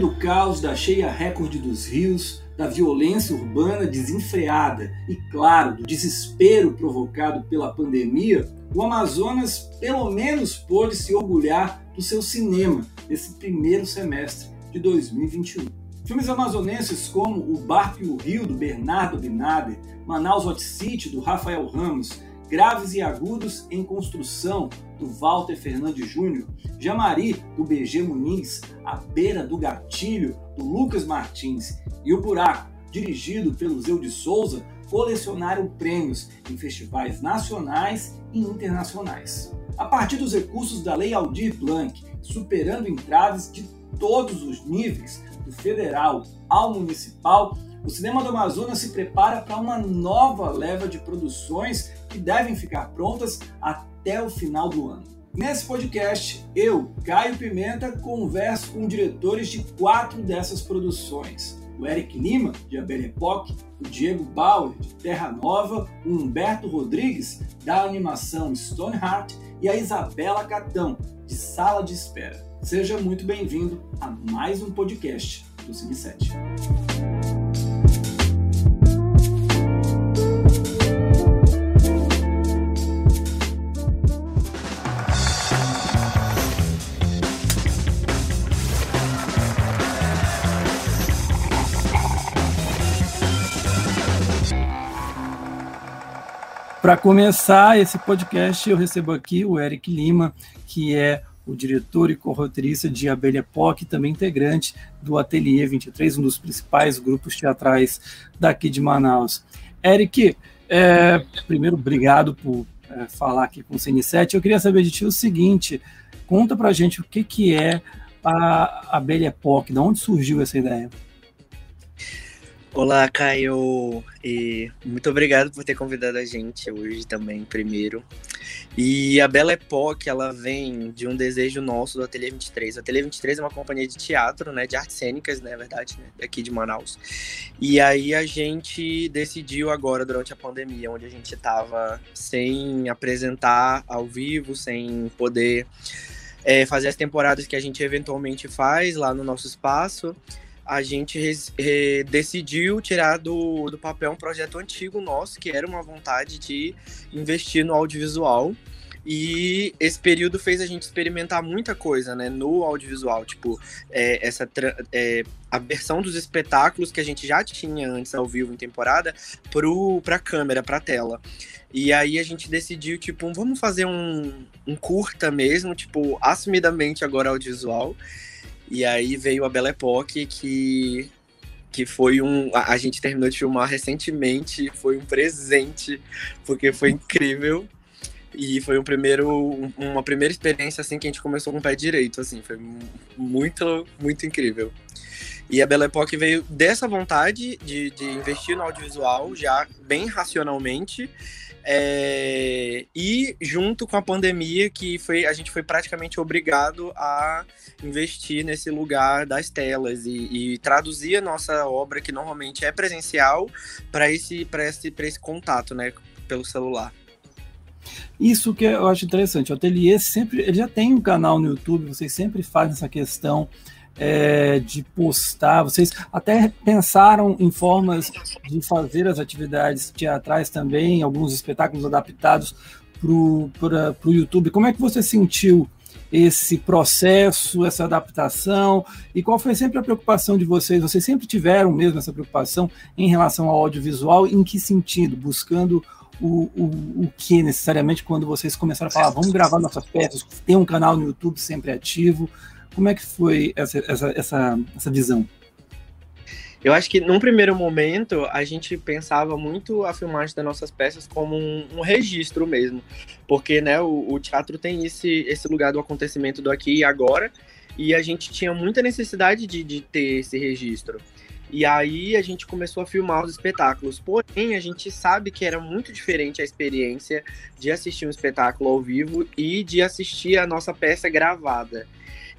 do caos, da cheia recorde dos rios, da violência urbana desenfreada e, claro, do desespero provocado pela pandemia, o Amazonas pelo menos pôde se orgulhar do seu cinema nesse primeiro semestre de 2021. Filmes amazonenses como O Barco e o Rio, do Bernardo Binader, Manaus Hot City, do Rafael Ramos, Graves e Agudos em Construção, do Walter Fernandes Júnior, Jamari, do BG Muniz, A Beira do Gatilho, do Lucas Martins e O Buraco, dirigido pelo Zeu de Souza, colecionaram prêmios em festivais nacionais e internacionais. A partir dos recursos da Lei Aldir Blanc, superando entraves de todos os níveis, do federal ao municipal, o Cinema do Amazonas se prepara para uma nova leva de produções que devem ficar prontas até o final do ano. Nesse podcast, eu, Caio Pimenta, converso com diretores de quatro dessas produções. O Eric Lima, de Abel Epoch, o Diego Bauer, de Terra Nova, o Humberto Rodrigues, da animação Stoneheart, e a Isabela Catão, de Sala de Espera. Seja muito bem-vindo a mais um podcast do Cine 7. Para começar esse podcast, eu recebo aqui o Eric Lima, que é o diretor e corroteirista de Abelha POC, também integrante do Ateliê 23, um dos principais grupos teatrais daqui de Manaus. Eric, é, primeiro, obrigado por é, falar aqui com o CN7. Eu queria saber de ti o seguinte: conta para gente o que, que é a Abelha POC, de onde surgiu essa ideia? Olá, Caio, e muito obrigado por ter convidado a gente hoje também, primeiro. E a Bela Époque, ela vem de um desejo nosso do Ateliê 23. O Ateliê 23 é uma companhia de teatro, né, de artes cênicas, né, na verdade, né, daqui de Manaus. E aí a gente decidiu agora, durante a pandemia, onde a gente estava sem apresentar ao vivo, sem poder é, fazer as temporadas que a gente eventualmente faz lá no nosso espaço, a gente decidiu tirar do, do papel um projeto antigo nosso, que era uma vontade de investir no audiovisual. E esse período fez a gente experimentar muita coisa, né, no audiovisual, tipo, é, essa é, a versão dos espetáculos que a gente já tinha antes ao vivo em temporada pro, pra câmera, pra tela. E aí a gente decidiu, tipo, vamos fazer um, um curta mesmo, tipo, assumidamente agora audiovisual. E aí veio a Belle Époque, que, que foi um. A, a gente terminou de filmar recentemente, foi um presente, porque foi incrível. E foi um primeiro, uma primeira experiência assim que a gente começou com o pé direito, assim, foi muito, muito incrível. E a Belle Époque veio dessa vontade de, de investir no audiovisual já bem racionalmente é, e junto com a pandemia, que foi, a gente foi praticamente obrigado a investir nesse lugar das telas e, e traduzir a nossa obra, que normalmente é presencial, para esse, esse, esse contato né, pelo celular. Isso que eu acho interessante. O Ateliê sempre ele já tem um canal no YouTube, vocês sempre fazem essa questão é, de postar. Vocês até pensaram em formas de fazer as atividades teatrais também, alguns espetáculos adaptados para o YouTube. Como é que você sentiu esse processo, essa adaptação? E qual foi sempre a preocupação de vocês? Vocês sempre tiveram mesmo essa preocupação em relação ao audiovisual? Em que sentido? Buscando o, o, o que necessariamente quando vocês começaram a falar, vamos gravar nossas peças, ter um canal no YouTube sempre ativo? Como é que foi essa, essa, essa, essa visão? Eu acho que num primeiro momento a gente pensava muito a filmagem das nossas peças como um, um registro mesmo, porque né, o, o, teatro tem esse, esse lugar do acontecimento do aqui e agora, e a gente tinha muita necessidade de, de ter esse registro. E aí a gente começou a filmar os espetáculos. Porém, a gente sabe que era muito diferente a experiência de assistir um espetáculo ao vivo e de assistir a nossa peça gravada.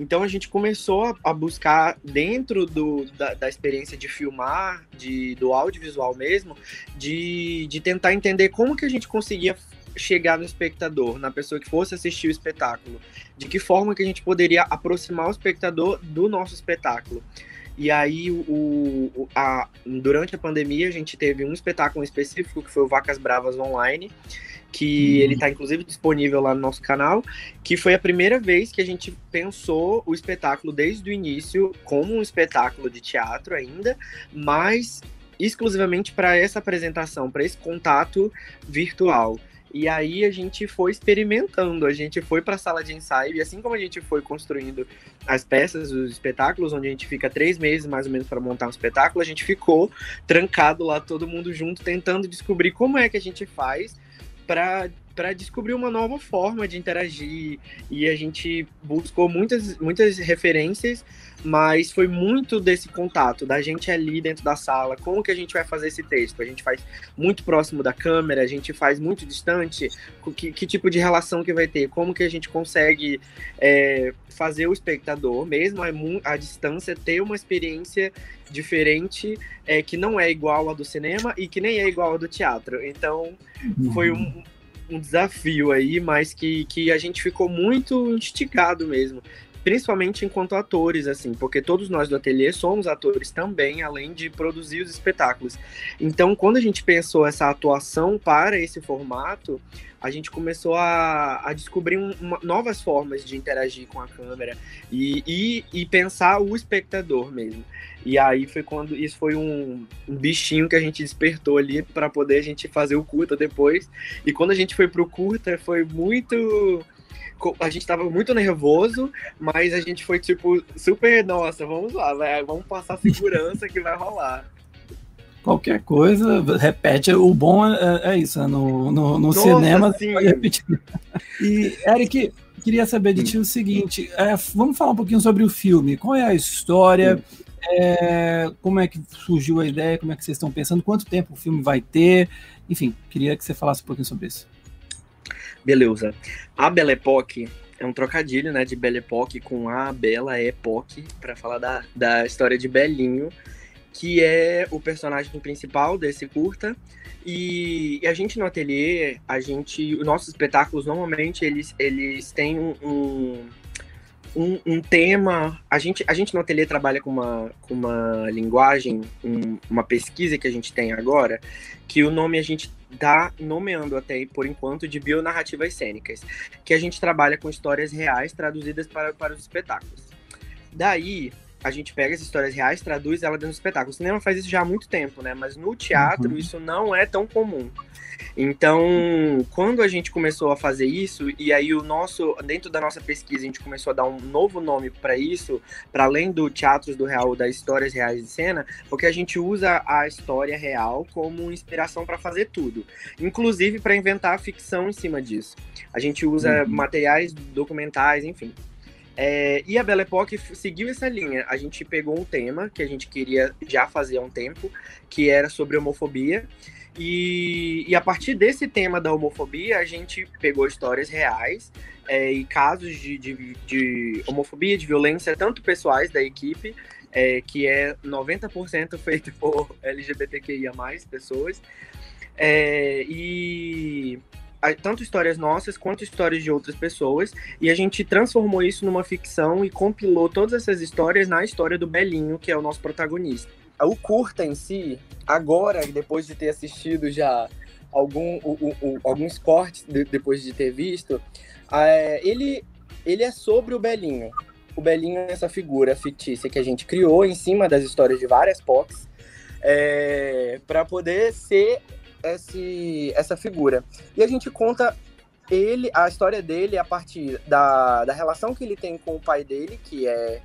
Então a gente começou a buscar dentro do, da, da experiência de filmar, de, do audiovisual mesmo, de, de tentar entender como que a gente conseguia chegar no espectador, na pessoa que fosse assistir o espetáculo? De que forma que a gente poderia aproximar o espectador do nosso espetáculo? E aí, o a, durante a pandemia, a gente teve um espetáculo específico, que foi o Vacas Bravas Online, que uhum. ele está inclusive disponível lá no nosso canal, que foi a primeira vez que a gente pensou o espetáculo desde o início como um espetáculo de teatro ainda, mas exclusivamente para essa apresentação, para esse contato virtual. E aí a gente foi experimentando, a gente foi para a sala de ensaio, e assim como a gente foi construindo as peças, os espetáculos, onde a gente fica três meses mais ou menos para montar um espetáculo, a gente ficou trancado lá, todo mundo junto, tentando descobrir como é que a gente faz para descobrir uma nova forma de interagir. E a gente buscou muitas, muitas referências, mas foi muito desse contato, da gente ali dentro da sala, como que a gente vai fazer esse texto? A gente faz muito próximo da câmera, a gente faz muito distante, que, que tipo de relação que vai ter? Como que a gente consegue é, fazer o espectador, mesmo a, a distância, ter uma experiência diferente, é, que não é igual à do cinema e que nem é igual à do teatro. Então, foi um, uhum. Um desafio aí, mas que, que a gente ficou muito instigado mesmo principalmente enquanto atores, assim, porque todos nós do ateliê somos atores também, além de produzir os espetáculos. Então, quando a gente pensou essa atuação para esse formato, a gente começou a, a descobrir uma, novas formas de interagir com a câmera e, e, e, pensar o espectador mesmo. E aí foi quando isso foi um, um bichinho que a gente despertou ali para poder a gente fazer o curta depois. E quando a gente foi pro curta, foi muito a gente tava muito nervoso, mas a gente foi tipo super, nossa, vamos lá, vamos passar segurança que vai rolar. Qualquer coisa, repete. O bom é, é isso, né? no, no, no nossa, cinema sim. repetir. E, Eric, queria saber de ti o seguinte: é, vamos falar um pouquinho sobre o filme. Qual é a história? É, como é que surgiu a ideia? Como é que vocês estão pensando? Quanto tempo o filme vai ter? Enfim, queria que você falasse um pouquinho sobre isso. Beleza. A Belle Époque é um trocadilho, né, de Belle Époque com a Bela Époque, para falar da, da história de Belinho, que é o personagem principal desse curta. E, e a gente no ateliê, a gente, os nossos espetáculos normalmente eles, eles têm um, um um, um, tema. A gente, a gente no ateliê trabalha com uma, com uma linguagem, um, uma pesquisa que a gente tem agora, que o nome a gente dá nomeando até por enquanto de bionarrativas cênicas, que a gente trabalha com histórias reais traduzidas para, para os espetáculos. Daí, a gente pega as histórias reais, traduz ela dentro do espetáculo. O cinema faz isso já há muito tempo, né? Mas no teatro uhum. isso não é tão comum. Então, quando a gente começou a fazer isso, e aí o nosso, dentro da nossa pesquisa, a gente começou a dar um novo nome para isso, para além do Teatros do Real, das histórias reais de cena, porque a gente usa a história real como inspiração para fazer tudo, inclusive para inventar ficção em cima disso. A gente usa uhum. materiais documentais, enfim. É, e a Belle Époque seguiu essa linha. A gente pegou um tema que a gente queria já fazer há um tempo, que era sobre homofobia. E, e a partir desse tema da homofobia, a gente pegou histórias reais é, e casos de, de, de, homofobia, de violência, tanto pessoais da equipe, é, que é 90% feito por LGBTQIA, pessoas, é, e tanto histórias nossas quanto histórias de outras pessoas, e a gente transformou isso numa ficção e compilou todas essas histórias na história do Belinho, que é o nosso protagonista. O curta em si, agora, depois de ter assistido já algum, o, o, alguns cortes de, depois de ter visto, é, ele, ele é sobre o Belinho. O Belinho é essa figura fictícia que a gente criou em cima das histórias de várias POCs, é, para poder ser esse, essa figura. E a gente conta ele, a história dele a partir da, da relação que ele tem com o pai dele, que é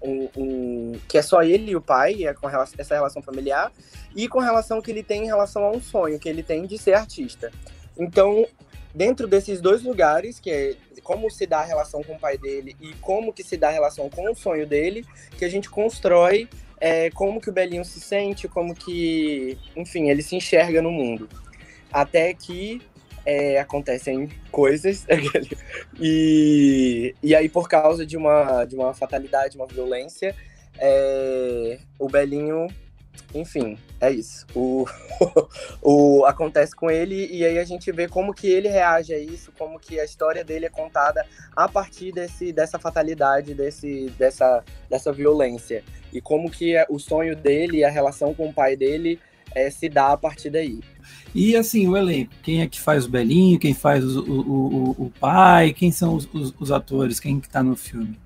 um, um, que é só ele e o pai, é com relação, essa relação familiar, e com relação que ele tem em relação a um sonho que ele tem de ser artista. Então, dentro desses dois lugares, que é como se dá a relação com o pai dele e como que se dá a relação com o sonho dele, que a gente constrói é, como que o Belinho se sente, como que, enfim, ele se enxerga no mundo. Até que é, acontecem coisas e, e aí por causa de uma, de uma fatalidade, uma violência, é, o Belinho enfim, é isso. O, o, acontece com ele e aí a gente vê como que ele reage a isso, como que a história dele é contada a partir desse, dessa fatalidade, desse, dessa, dessa violência. E como que é, o sonho dele, a relação com o pai dele é, se dá a partir daí. E assim, o elenco, quem é que faz o Belinho, quem faz o, o, o, o pai, quem são os, os, os atores, quem que tá no filme?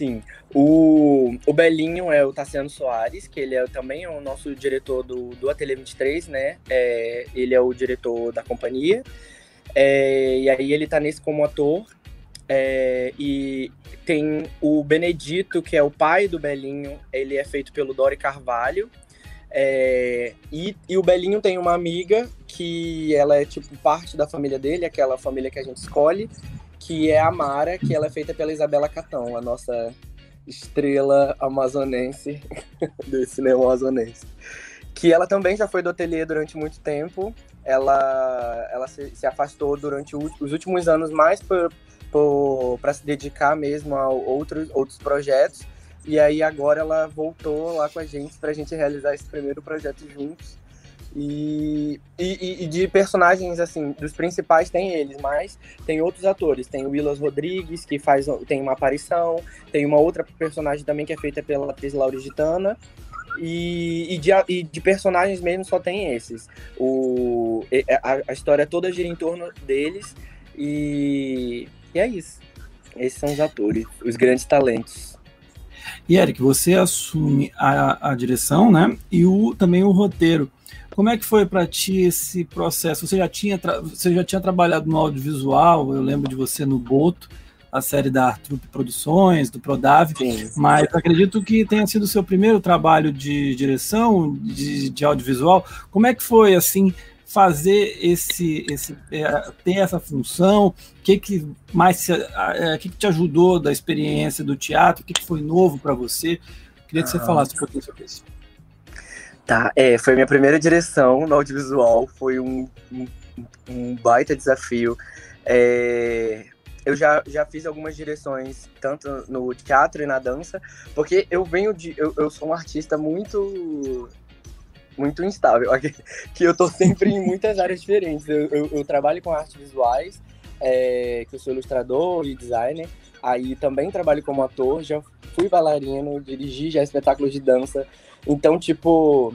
Sim, o, o Belinho é o Tassiano Soares, que ele é também o nosso diretor do, do Ateliê 23, né? É, ele é o diretor da companhia. É, e aí ele tá nesse como ator. É, e tem o Benedito, que é o pai do Belinho, ele é feito pelo Dori Carvalho. É, e, e, o Belinho tem uma amiga que ela é tipo parte da família dele, aquela família que a gente escolhe, que é a Mara, que ela é feita pela Isabela Catão, a nossa estrela amazonense do cinema amazonense. Que ela também já foi do ateliê durante muito tempo. Ela, ela se, se afastou durante os últimos anos mais para se dedicar mesmo a outros, outros projetos. E aí agora ela voltou lá com a gente para a gente realizar esse primeiro projeto juntos. E, e, e, de personagens, assim, dos principais tem eles, mas tem outros atores. Tem o Willas Rodrigues, que faz, tem uma aparição. Tem uma outra personagem também que é feita pela atriz Lauriditana. E, e, de, e de personagens mesmo só tem esses. O, a, a história toda gira em torno deles. E, e é isso. Esses são os atores, os grandes talentos. E Eric, você assume a, a direção, né? E o, também o roteiro. Como é que foi para ti esse processo? Você já tinha você já tinha trabalhado no audiovisual? Eu lembro de você no Boto, a série da Artrup Produções, do Prodave, Sim. mas acredito que tenha sido o seu primeiro trabalho de direção de, de audiovisual. Como é que foi assim? fazer esse, esse é, ter essa função? O que, que mais é, que, que te ajudou da experiência do teatro? O que, que foi novo para você? Queria que você ah. falasse um pouquinho sobre isso. Tá, é, foi minha primeira direção no audiovisual, foi um, um, um baita desafio. É, eu já, já fiz algumas direções, tanto no teatro e na dança, porque eu venho de. Eu, eu sou um artista muito muito instável, que eu tô sempre em muitas áreas diferentes. Eu, eu, eu trabalho com artes visuais, é, que eu sou ilustrador e designer, aí também trabalho como ator, já fui bailarino, dirigi já espetáculos de dança, então, tipo,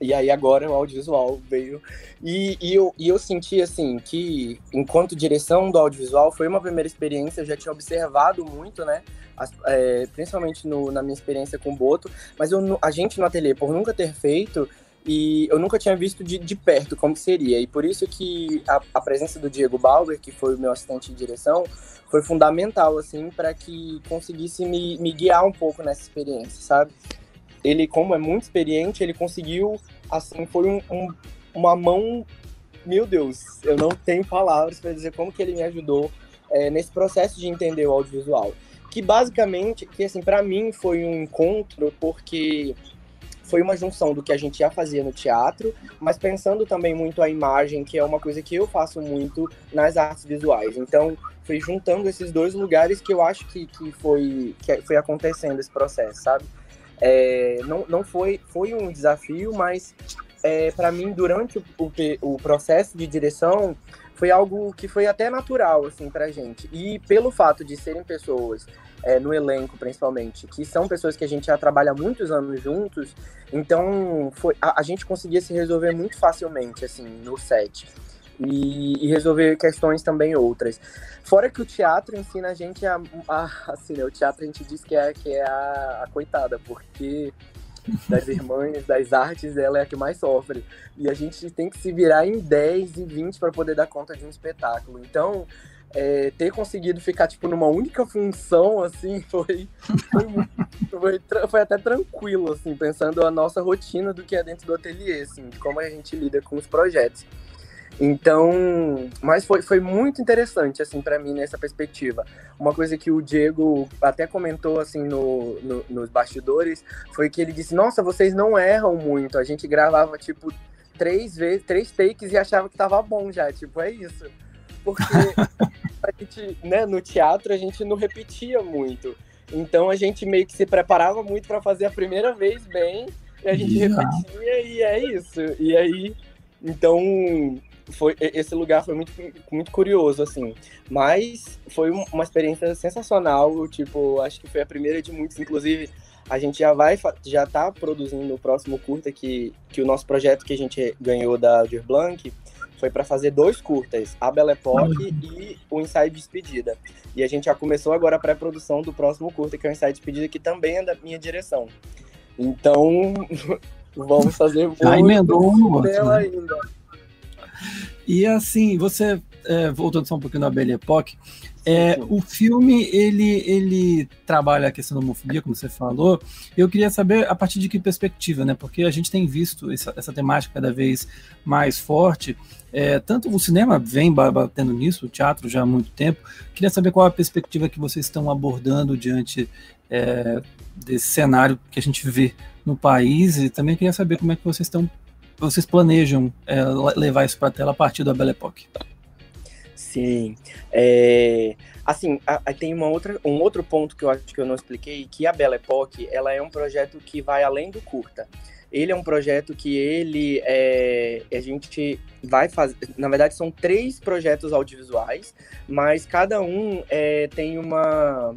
e aí agora o audiovisual veio. E, e, eu, e eu senti, assim, que enquanto direção do audiovisual foi uma primeira experiência, eu já tinha observado muito, né? As, é, principalmente no, na minha experiência com o Boto, mas eu, a gente no ateliê, por nunca ter feito, e eu nunca tinha visto de, de perto como seria. E por isso que a, a, presença do Diego Bauer, que foi o meu assistente de direção, foi fundamental, assim, para que conseguisse me, me guiar um pouco nessa experiência, sabe? Ele, como é muito experiente, ele conseguiu, assim, foi um, um, uma mão, meu Deus, eu não tenho palavras para dizer como que ele me ajudou é, nesse processo de entender o audiovisual. Que basicamente, que assim, para mim foi um encontro porque foi uma junção do que a gente já fazia no teatro, mas pensando também muito a imagem, que é uma coisa que eu faço muito nas artes visuais. Então, foi juntando esses dois lugares que eu acho que, que, foi, que foi acontecendo esse processo, sabe? É, não, não foi, foi um desafio, mas é, para mim, durante o, o, o processo de direção, foi algo que foi até natural, assim, pra gente. E pelo fato de serem pessoas é, no elenco, principalmente, que são pessoas que a gente já trabalha muitos anos juntos, então foi, a, a gente conseguia se resolver muito facilmente, assim, no set. E, e, resolver questões também outras. Fora que o teatro ensina a gente a, a assim, né, o teatro a gente diz que é, que é a, a coitada, porque das irmãs, das artes, ela é a que mais sofre. E a gente tem que se virar em 10 e 20 para poder dar conta de um espetáculo. Então, é, ter conseguido ficar tipo numa única função assim foi foi, foi, foi, até tranquilo assim pensando a nossa rotina do que é dentro do ateliê assim de como a gente lida com os projetos então mas foi, foi muito interessante assim para mim nessa perspectiva. Uma coisa que o Diego até comentou assim no, no, nos bastidores foi que ele disse nossa vocês não erram muito. A gente gravava tipo três vezes três takes e achava que tava bom já. Tipo é isso. Porque a gente, né, no teatro a gente não repetia muito. Então a gente meio que se preparava muito para fazer a primeira vez bem E a gente repetia e é isso. E aí, então, foi esse lugar foi muito, muito curioso, assim. Mas foi uma experiência sensacional, tipo, acho que foi a primeira de muitos, inclusive a gente já vai já tá produzindo o próximo curta que, que o nosso projeto que a gente ganhou da Aldir Blanc foi para fazer dois curtas, a Belle Époque e o Ensaio de Despedida. E a gente já começou agora a pré-produção do próximo curta, que é o Ensaio de Despedida, que também é da minha direção. Então, vamos fazer muito já emendou um dela né? ainda. E assim, você, é, voltando só um pouquinho da Belle Époque, é, o filme ele, ele trabalha a questão da homofobia, como você falou. Eu queria saber a partir de que perspectiva, né? Porque a gente tem visto essa, essa temática cada vez mais forte. É, tanto o cinema vem batendo nisso, o teatro já há muito tempo. Queria saber qual a perspectiva que vocês estão abordando diante é, desse cenário que a gente vê no país e também queria saber como é que vocês estão, vocês planejam é, levar isso para a tela a partir da Belle Époque. Sim. É, assim, a, a, tem uma outra, um outro ponto que eu acho que eu não expliquei, que a Belle Époque, ela é um projeto que vai além do curta. Ele é um projeto que ele é, a gente vai fazer, na verdade são três projetos audiovisuais, mas cada um é, tem uma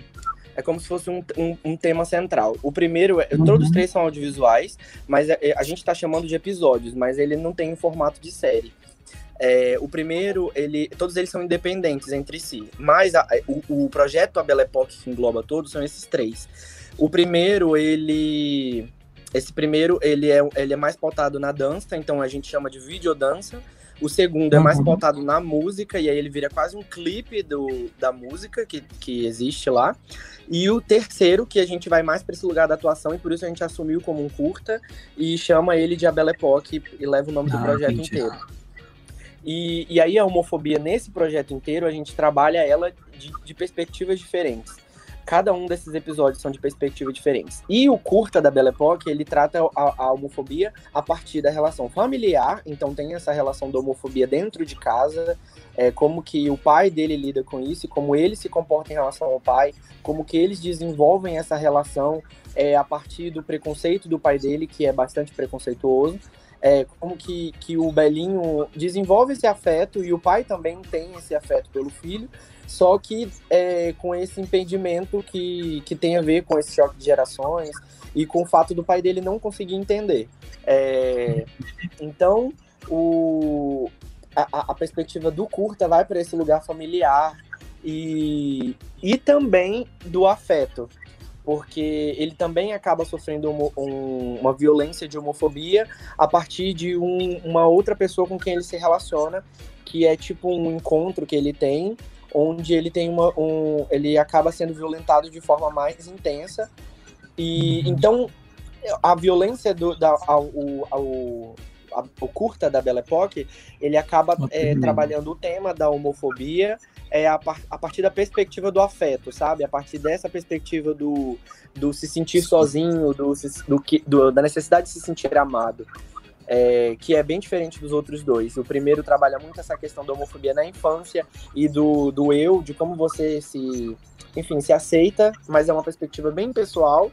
é como se fosse um, um, um, tema central. O primeiro, é, uhum. todos os três são audiovisuais, mas é, é a gente está chamando de episódios, mas ele não tem um formato de série. É, o primeiro, ele, todos eles são independentes entre si, mas a, o, o, projeto A Belle Époque, que engloba todos, são esses três. O primeiro, ele... Esse primeiro, ele é, ele é mais pautado na dança, então a gente chama de videodança. O segundo é mais uhum. pautado na música, e aí ele vira quase um clipe do, da música que, que existe lá. E o terceiro, que a gente vai mais para esse lugar da atuação, e por isso a gente assumiu como um curta, e chama ele de A Belle Époque, e leva o nome ah, do projeto entendi. inteiro. E, e aí a homofobia nesse projeto inteiro, a gente trabalha ela de, de perspectivas diferentes. Cada um desses episódios são de perspectivas diferentes. E o curta da Belle Époque, ele trata a, a, homofobia a partir da relação familiar, então tem essa relação da homofobia dentro de casa, é, como que o pai dele lida com isso, como ele se comporta em relação ao pai, como que eles desenvolvem essa relação é, a partir do preconceito do pai dele, que é bastante preconceituoso, é, como que, que o Belinho desenvolve esse afeto e o pai também tem esse afeto pelo filho, só que é, com esse impedimento que, que tem a ver com esse choque de gerações e com o fato do pai dele não conseguir entender. É, então, o, a, a perspectiva do curta vai para esse lugar familiar e, e também do afeto porque ele também acaba sofrendo um, um, uma violência de homofobia a partir de um, uma outra pessoa com quem ele se relaciona, que é tipo um encontro que ele tem, onde ele tem uma, um, ele acaba sendo violentado de forma mais intensa. E uhum. então a violência do da, ao, ao, curta da Belle Époque, ele acaba é, trabalhando o tema da homofobia é a, par a partir da perspectiva do afeto, sabe? A partir dessa perspectiva do, do se sentir sozinho, do, do, do da necessidade de se sentir amado. É, que é bem diferente dos outros dois. O primeiro trabalha muito essa questão da homofobia na infância e do, do eu, de como você se, enfim, se aceita, mas é uma perspectiva bem pessoal.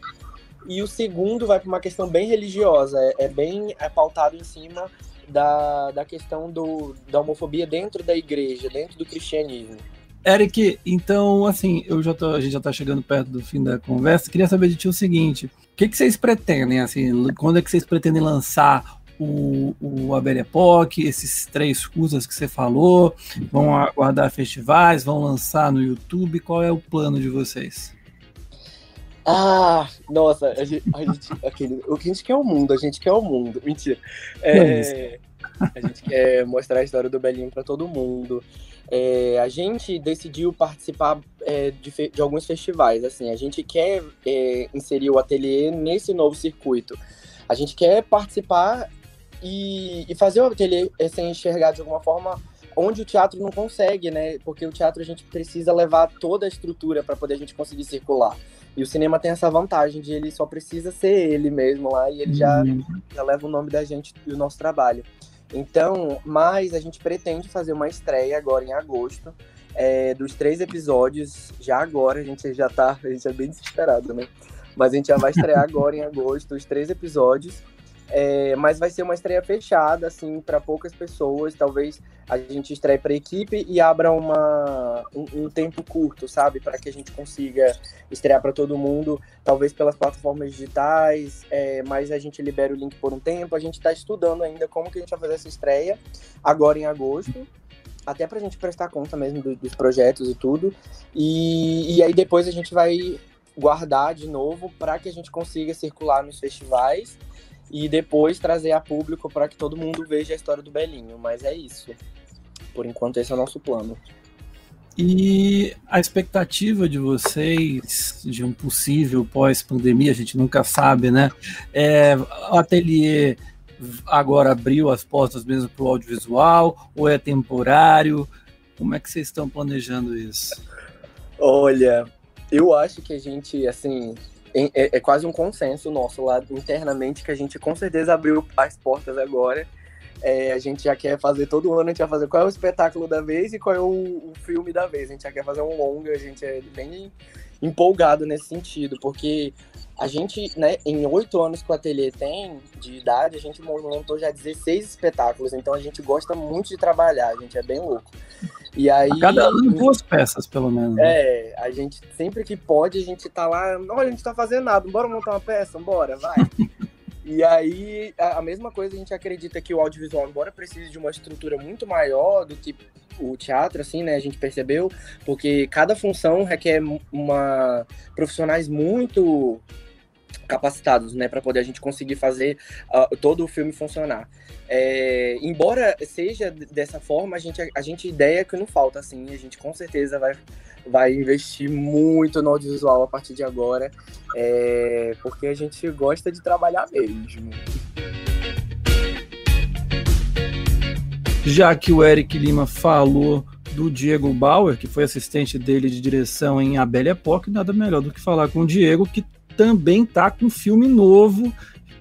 E o segundo vai para uma questão bem religiosa, é, é bem é pautado em cima da, da questão do, da homofobia dentro da igreja, dentro do cristianismo. Eric, então, assim, eu já tô, a gente já está chegando perto do fim da conversa. Queria saber de ti o seguinte: o que, que vocês pretendem? Assim, quando é que vocês pretendem lançar o, o Epoch, esses três cursos que você falou? Vão aguardar festivais? Vão lançar no YouTube? Qual é o plano de vocês? Ah, nossa, a gente, a gente, aquele, o que a gente quer é o mundo, a gente quer o mundo. Mentira. É, a gente quer mostrar a história do Belinho para todo mundo. É, a gente decidiu participar é, de, de, alguns festivais. Assim, a gente quer é, inserir o ateliê nesse novo circuito. A gente quer participar e, e fazer o ateliê é, ser enxergado de alguma forma onde o teatro não consegue, né? Porque o teatro a gente precisa levar toda a estrutura para poder a gente conseguir circular. E o cinema tem essa vantagem de ele só precisa ser ele mesmo lá e ele já, uhum. já leva o nome da gente e o nosso trabalho. Então, mas a gente pretende fazer uma estreia agora em agosto é, dos três episódios. Já agora, a gente já tá, a gente é bem desesperado, né? Mas a gente já vai estrear agora em agosto os três episódios. É, mas vai ser uma estreia fechada, assim, para poucas pessoas. Talvez a gente estreie para equipe e abra uma, um, um tempo curto, sabe? Para que a gente consiga estrear para todo mundo, talvez pelas plataformas digitais, é, mas a gente libera o link por um tempo. A gente está estudando ainda como que a gente vai fazer essa estreia, agora em agosto. Até para a gente prestar conta mesmo do, dos projetos e tudo. E, e aí depois a gente vai guardar de novo para que a gente consiga circular nos festivais e depois trazer a público para que todo mundo veja a história do Belinho. Mas é isso. Por enquanto, esse é o nosso plano. E a expectativa de vocês de um possível pós-pandemia, a gente nunca sabe, né? É, o ateliê agora abriu as portas mesmo para o audiovisual ou é temporário? Como é que vocês estão planejando isso? Olha, eu acho que a gente, assim, é, é, quase um consenso nosso lá internamente que a gente com certeza abriu as portas agora. É, a gente já quer fazer todo ano, a gente vai fazer qual é o espetáculo da vez e qual é o, o filme da vez. A gente já quer fazer um longa, a gente é bem empolgado nesse sentido, porque a gente, né, em oito anos que o ateliê tem de idade, a gente montou já 16 espetáculos, então a gente gosta muito de trabalhar, a gente é bem louco. E aí, a cada ano duas peças, pelo menos. Né? É, a gente, sempre que pode, a gente tá lá, olha, a gente tá fazendo nada, bora montar uma peça, bora, vai. e aí, a, mesma coisa, a gente acredita que o audiovisual, embora precise de uma estrutura muito maior do que o teatro, assim, né, a gente percebeu, porque cada função requer uma profissionais muito capacitados, né, para poder a gente conseguir fazer uh, todo o filme funcionar. É, embora seja dessa forma, a gente a gente ideia que não falta, assim, a gente com certeza vai vai investir muito no audiovisual a partir de agora, é, porque a gente gosta de trabalhar mesmo. Já que o Eric Lima falou do Diego Bauer, que foi assistente dele de direção em A Belle Époque, nada melhor do que falar com o Diego, que também está com um filme novo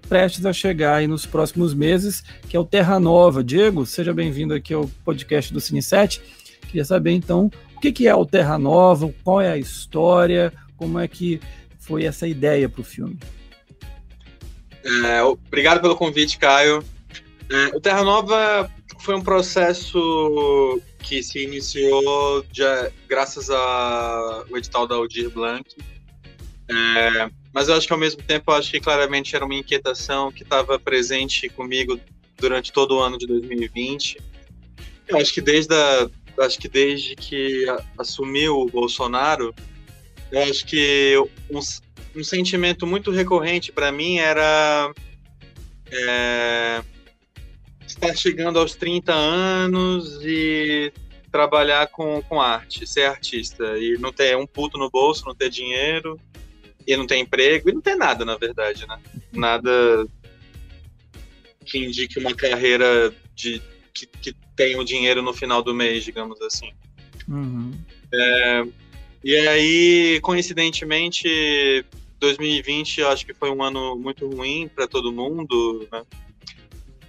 prestes a chegar aí nos próximos meses, que é o Terra Nova. Diego, seja bem-vindo aqui ao podcast do Cine 7. Queria saber então o que, que é o Terra Nova, qual é a história, como é que foi essa ideia para o filme. É, obrigado pelo convite, Caio. É, o Terra Nova foi um processo que se iniciou graças ao edital da Aldir Blanc. É, mas eu acho que ao mesmo tempo, eu acho que claramente era uma inquietação que estava presente comigo durante todo o ano de 2020. Eu acho que desde a, acho que desde que assumiu o Bolsonaro, eu acho que um, um sentimento muito recorrente para mim era é, estar chegando aos 30 anos e trabalhar com, com arte, ser artista e não ter um puto no bolso, não ter dinheiro e não tem emprego, e não tem nada, na verdade, né? Nada que indique uma carreira de que, que tenha o dinheiro no final do mês, digamos assim. Uhum. É, e aí, coincidentemente, 2020 eu acho que foi um ano muito ruim para todo mundo, né?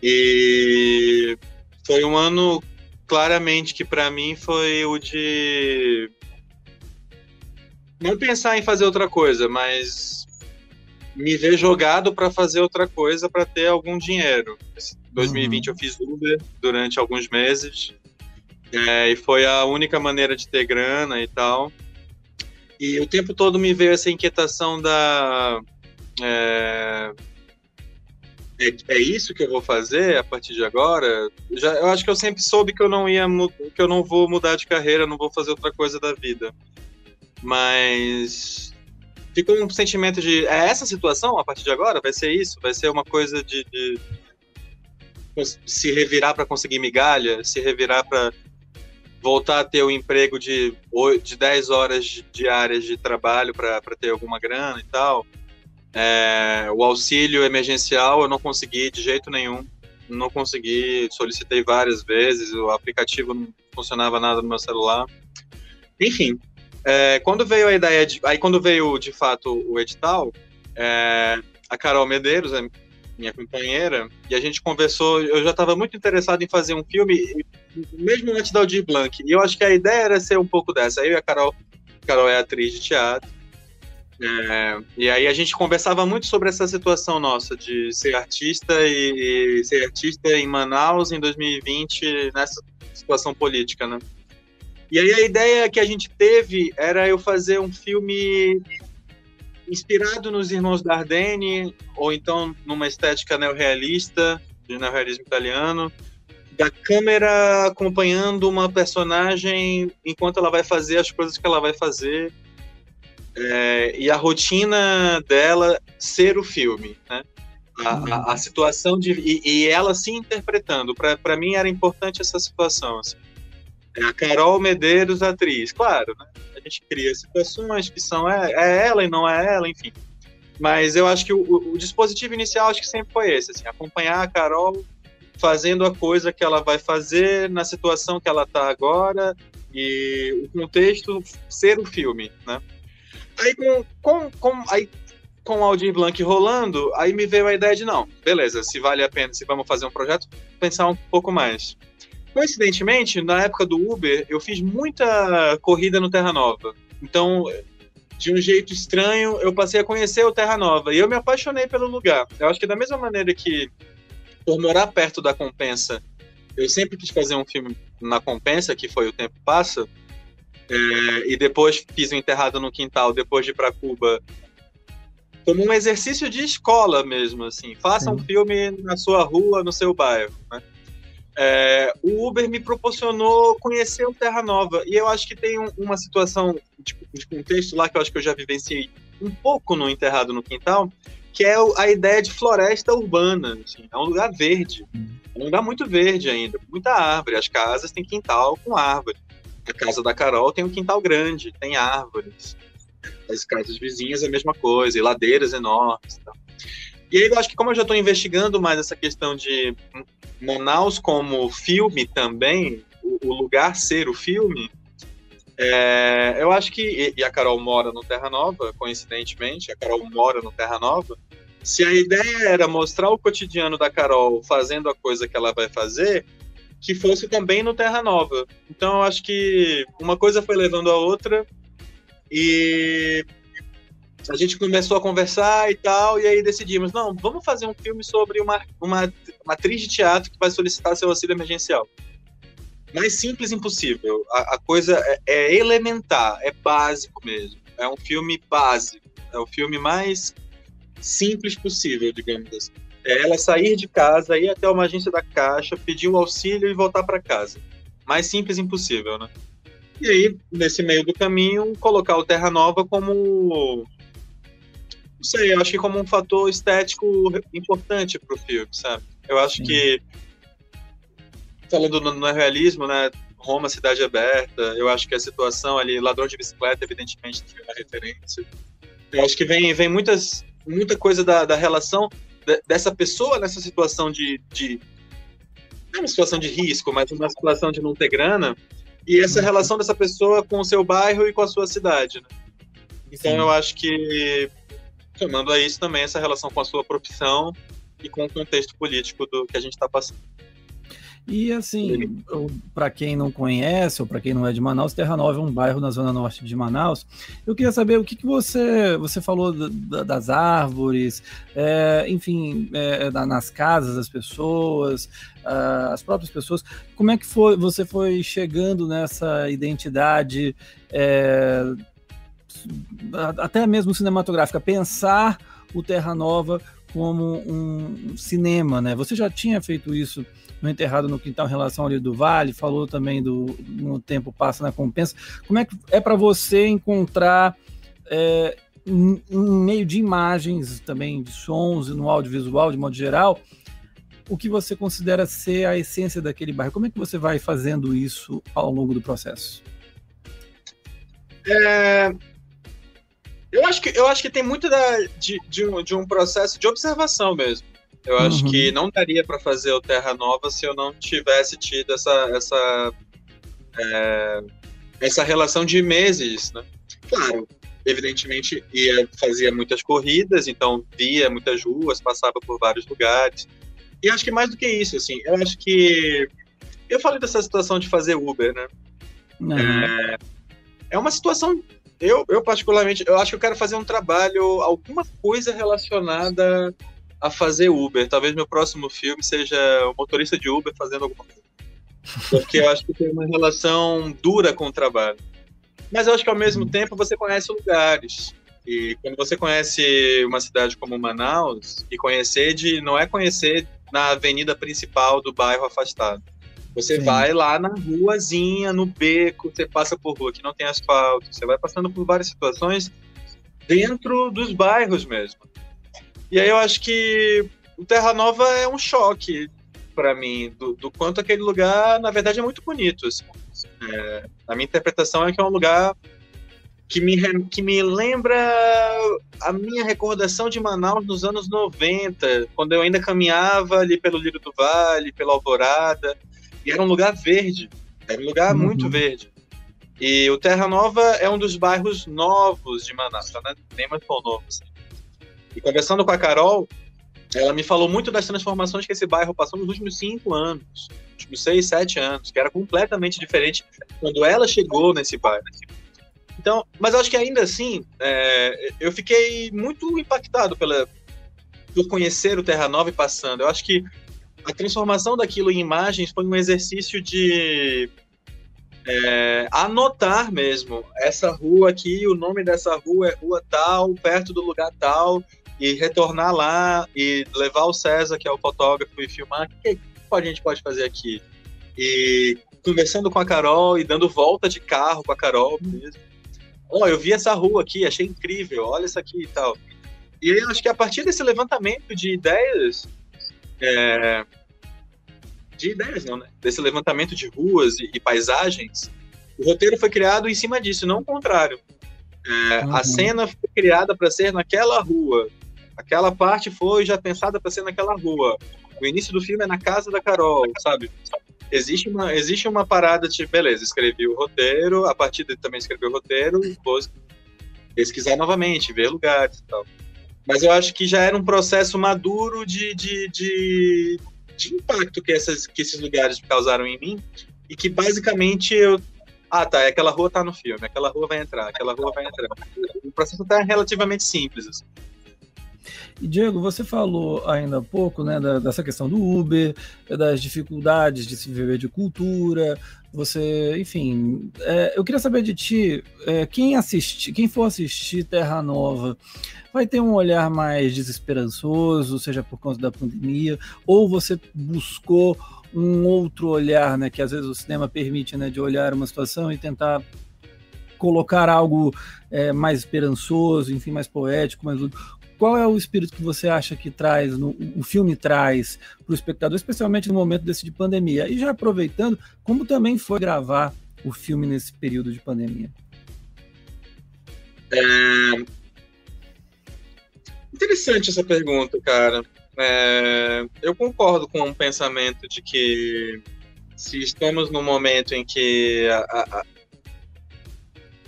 E foi um ano claramente que para mim foi o de não pensar em fazer outra coisa, mas me ver jogado para fazer outra coisa para ter algum dinheiro. Em 2020 uhum. eu fiz Uber durante alguns meses é, e foi a única maneira de ter grana e tal. E o tempo todo me veio essa inquietação da é, é, é, isso que eu vou fazer a partir de agora? Já, eu acho que eu sempre soube que eu não ia que eu não vou mudar de carreira, não vou fazer outra coisa da vida. Mas ficou um sentimento de é essa situação a partir de agora? Vai ser isso? Vai ser uma coisa de, de se revirar para conseguir migalha, se revirar para voltar a ter o um emprego de, de 10 horas diárias de trabalho para ter alguma grana e tal. É, o auxílio emergencial eu não consegui de jeito nenhum. Não consegui, solicitei várias vezes, o aplicativo não funcionava nada no meu celular. Enfim, é, quando veio a ideia de. Aí, quando veio de fato o edital, é, a Carol Medeiros, minha companheira, e a gente conversou. Eu já estava muito interessado em fazer um filme, mesmo antes da Aldir Blanc. E eu acho que a ideia era ser um pouco dessa. Aí a Carol, a Carol é atriz de teatro. É, e aí a gente conversava muito sobre essa situação nossa de ser artista e, e, ser artista em Manaus em 2020 nessa situação política, né? E aí a ideia que a gente teve era eu fazer um filme inspirado nos Irmãos Dardenne ou então numa estética neorrealista, de neorrealismo italiano, da câmera acompanhando uma personagem enquanto ela vai fazer as coisas que ela vai fazer é, e a rotina dela ser o filme, né? A, a, a situação de e, e, ela se interpretando. Para mim era importante essa situação. Assim. É a Carol Medeiros, atriz, claro, né? A gente cria situações que são é, é ela e não é ela, enfim. Mas eu acho que o, o, dispositivo inicial acho que sempre foi esse, assim, acompanhar a Carol fazendo a coisa que ela vai fazer na situação que ela está agora e o contexto ser o filme, né? Aí com, com, com, aí, com o Aldir Blanc rolando, aí me veio a ideia de não, beleza, se vale a pena, se vamos fazer um projeto, pensar um pouco mais. Coincidentemente, na época do Uber, eu fiz muita corrida no Terra Nova. Então, de um jeito estranho, eu passei a conhecer o Terra Nova e eu me apaixonei pelo lugar. Eu acho que da mesma maneira que por morar perto da Compensa, eu sempre quis fazer um filme na Compensa, que foi O Tempo Passa, é, e depois fiz o Enterrado no Quintal, depois de ir para Cuba, como um exercício de escola mesmo, assim. Faça um filme na sua rua, no seu bairro, né? É, o Uber me proporcionou conhecer o Terra Nova. E eu acho que tem um, uma situação de, de, contexto lá que eu acho que eu já vivenciei um pouco no Enterrado no Quintal, que é a ideia de floresta urbana. Assim. É um lugar verde. É um lugar muito verde ainda, muita árvore. As casas têm quintal com árvore. A casa da Carol tem um quintal grande, tem árvores. As casas vizinhas é a mesma coisa, e ladeiras enormes. Tá? E aí eu acho que como eu já estou investigando mais essa questão de Manaus como filme também, o, lugar ser o filme, é, eu acho que, e a Carol mora no Terra Nova, coincidentemente, a Carol mora no Terra Nova, se a ideia era mostrar o cotidiano da Carol fazendo a coisa que ela vai fazer, que fosse também no Terra Nova. Então eu acho que uma coisa foi levando a outra e a gente começou a conversar e tal, e aí decidimos, não, vamos fazer um filme sobre uma, uma, uma atriz de teatro que vai solicitar seu auxílio emergencial. Mais simples impossível. A, a coisa é, é, elementar, é básico mesmo. É um filme básico. É o filme mais simples possível, digamos assim. É ela sair de casa, ir até uma agência da Caixa, pedir o auxílio e voltar para casa. Mais simples impossível, né? E aí, nesse meio do caminho, colocar o Terra Nova como. Não sei, eu acho que como um fator estético importante para o filme, sabe? Eu acho que. Falando no, no realismo, né? Roma, cidade aberta, eu acho que a situação ali, ladrão de bicicleta, evidentemente, tem uma referência. Eu acho que vem, vem muitas, muita coisa da, da relação dessa pessoa nessa situação de, de não é uma situação de risco, mas uma situação de não ter grana, e essa uhum. relação dessa pessoa com o seu bairro e com a sua cidade. Né? Então Sim. eu acho que, somando a isso também, essa relação com a sua profissão e com o contexto político do que a gente está passando. E assim, para quem não conhece ou para quem não é de Manaus, Terra Nova é um bairro na zona norte de Manaus. Eu queria saber o que, que você você falou da, das árvores, é, enfim, é, da, nas casas das pessoas, uh, as próprias pessoas. Como é que foi? Você foi chegando nessa identidade, é, até mesmo cinematográfica, pensar o Terra Nova como um cinema, né? Você já tinha feito isso? no Enterrado no Quintal em relação ali do Vale, falou também do No Tempo Passa na Compensa. Como é que é para você encontrar é, em, meio de imagens, também de sons e no audiovisual, de modo geral, o que você considera ser a essência daquele bairro? Como é que você vai fazendo isso ao longo do processo? É, eu, acho que, eu acho que tem muito da, de, de, um, de um processo de observação mesmo. Eu acho uhum. que não daria para fazer o Terra Nova se eu não tivesse tido essa essa é, essa relação de meses, né? Claro, evidentemente ia fazia muitas corridas, então via muitas ruas, passava por vários lugares. E acho que mais do que isso, assim, eu acho que eu falei dessa situação de fazer Uber, né? Uhum. É, é uma situação eu, eu particularmente, eu acho que eu quero fazer um trabalho, alguma coisa relacionada a fazer Uber. Talvez meu próximo filme seja o motorista de Uber fazendo alguma coisa. Porque eu acho que tem uma relação dura com o trabalho. Mas eu acho que ao mesmo tempo você conhece lugares. E quando você conhece uma cidade como Manaus, e conhecer de não é conhecer na avenida principal do bairro afastado. Você Sim. vai lá na ruazinha, no beco, você passa por rua que não tem asfalto, você vai passando por várias situações dentro dos bairros mesmo. E aí eu acho que o Terra Nova é um choque para mim do, do, quanto aquele lugar, na verdade, é muito bonito. Assim. É, a minha interpretação é que é um lugar que me, que me lembra a minha recordação de Manaus nos anos 90, quando eu ainda caminhava ali pelo Lírio do Vale, pela Alvorada, e era um lugar verde, era um lugar uhum. muito verde. E o Terra Nova é um dos bairros novos de Manaus, né? nem mais tão novo. Assim. E conversando com a Carol, ela me falou muito das transformações que esse bairro passou nos últimos cinco anos, últimos seis, sete anos, que era completamente diferente quando ela chegou nesse bairro. Então, mas acho que ainda assim, é, eu fiquei muito impactado pela, por conhecer o Terra Nova e passando. Eu acho que a transformação daquilo em imagens foi um exercício de é, anotar mesmo essa rua aqui, o nome dessa rua é rua tal, perto do lugar tal, e retornar lá e levar o César, que é o fotógrafo, e filmar o que, a gente pode fazer aqui. E conversando com a Carol e dando volta de carro com a Carol mesmo. Ó, oh, eu vi essa rua aqui, achei incrível, olha isso aqui e tal. E eu acho que a partir desse levantamento de ideias, é, de ideias não, né? Desse levantamento de ruas e, e, paisagens, o roteiro foi criado em cima disso, não o contrário. É, uhum. A cena foi criada para ser naquela rua, aquela parte foi já pensada para ser naquela rua. O início do filme é na casa da Carol, sabe? Existe uma, existe uma parada de, beleza, escrevi o roteiro, a partir de também escrevi o roteiro, vou pesquisar novamente, ver lugares e tal. Mas eu acho que já era um processo maduro de, de, de, de impacto que, essas, que esses lugares causaram em mim e que basicamente eu ah, tá, aquela rua tá no filme, aquela rua vai entrar, aquela rua vai entrar. O processo tá relativamente simples. Assim. E Diego, você falou ainda há pouco né, da, dessa questão do Uber, das dificuldades de se viver de cultura. Você, enfim, é, eu queria saber de ti, é, quem assistir, quem for assistir Terra Nova, vai ter um olhar mais desesperançoso, seja por conta da pandemia, ou você buscou um outro olhar, né, que às vezes o cinema permite, né, de olhar uma situação e tentar colocar algo é, mais esperançoso, enfim, mais poético, mais qual é o espírito que você acha que traz, no, o filme traz para o espectador, especialmente no momento desse de pandemia? E já aproveitando, como também foi gravar o filme nesse período de pandemia? É... Interessante essa pergunta, cara. É... Eu concordo com o pensamento de que se estamos num momento em que a, a, a...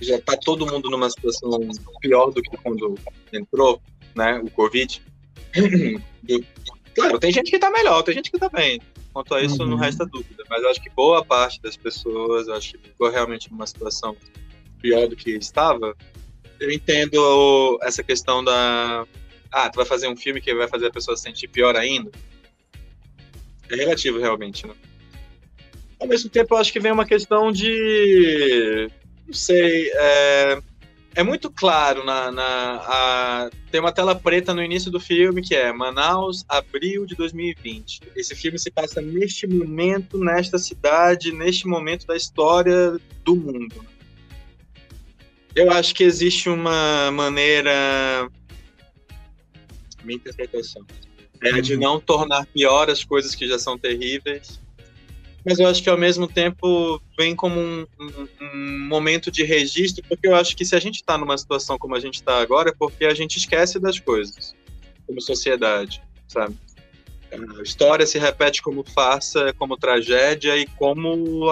já está todo mundo numa situação pior do que quando entrou, né, o Covid. E, claro, tem gente que tá melhor, tem gente que tá bem. Quanto a isso, uhum. não resta dúvida. Mas eu acho que boa parte das pessoas, acho que ficou realmente numa situação pior do que estava. Eu entendo essa questão da. Ah, tu vai fazer um filme que vai fazer a pessoa se sentir pior ainda. É relativo, realmente, né? Ao mesmo tempo, eu acho que vem uma questão de. Não sei. É é muito claro na, na a, tem uma tela preta no início do filme que é Manaus, abril de 2020. Esse filme se passa neste momento, nesta cidade, neste momento da história do mundo. Eu acho que existe uma maneira minha interpretação é de não tornar pior as coisas que já são terríveis mas eu acho que ao mesmo tempo vem como um, um, um momento de registro, porque eu acho que se a gente está numa situação como a gente está agora, é porque a gente esquece das coisas, como sociedade, sabe? A história se repete como farsa, como tragédia e como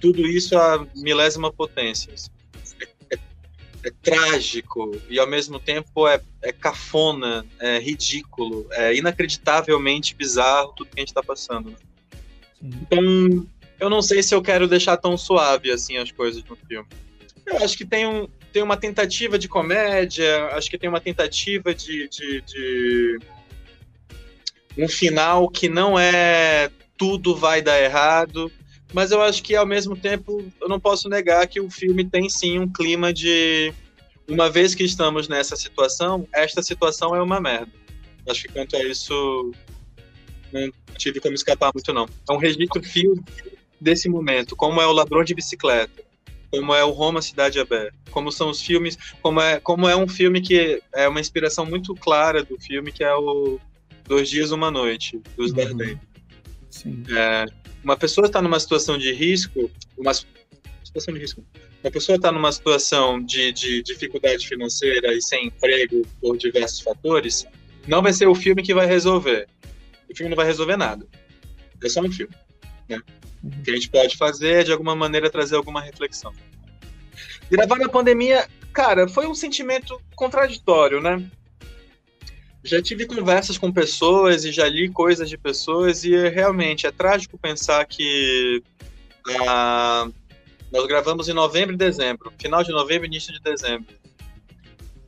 tudo isso a milésima potência. É, é, é, trágico e ao mesmo tempo é, é cafona, é ridículo, é inacreditavelmente bizarro tudo que a gente está passando. Então, eu não sei se eu quero deixar tão suave assim as coisas no filme. Eu acho que tem um, tem uma tentativa de comédia, acho que tem uma tentativa de, de, de um final que não é tudo vai dar errado, mas eu acho que ao mesmo tempo eu não posso negar que o filme tem sim um clima de uma vez que estamos nessa situação, esta situação é uma merda. Acho que quanto a isso não tive como escapar muito não. É um registro fio desse momento, como é o Ladrão de Bicicleta, como é o Roma Cidade Aberta, como são os filmes, como é, como é um filme que é uma inspiração muito clara do filme que é o Dois Dias Uma Noite dos uhum. Dardenne. Sim. É, uma pessoa está numa situação de risco, uma situação de risco. Uma pessoa está numa situação de, de dificuldade financeira e sem emprego por diversos fatores, não vai ser o filme que vai resolver. O filme não vai resolver nada. É só um filme. Né? Uhum. O que a gente pode fazer é, de alguma maneira, trazer alguma reflexão. Gravar na pandemia, cara, foi um sentimento contraditório, né? já tive conversas com pessoas e já li coisas de pessoas e realmente é trágico pensar que ah, nós gravamos em novembro e dezembro, final de novembro e início de dezembro.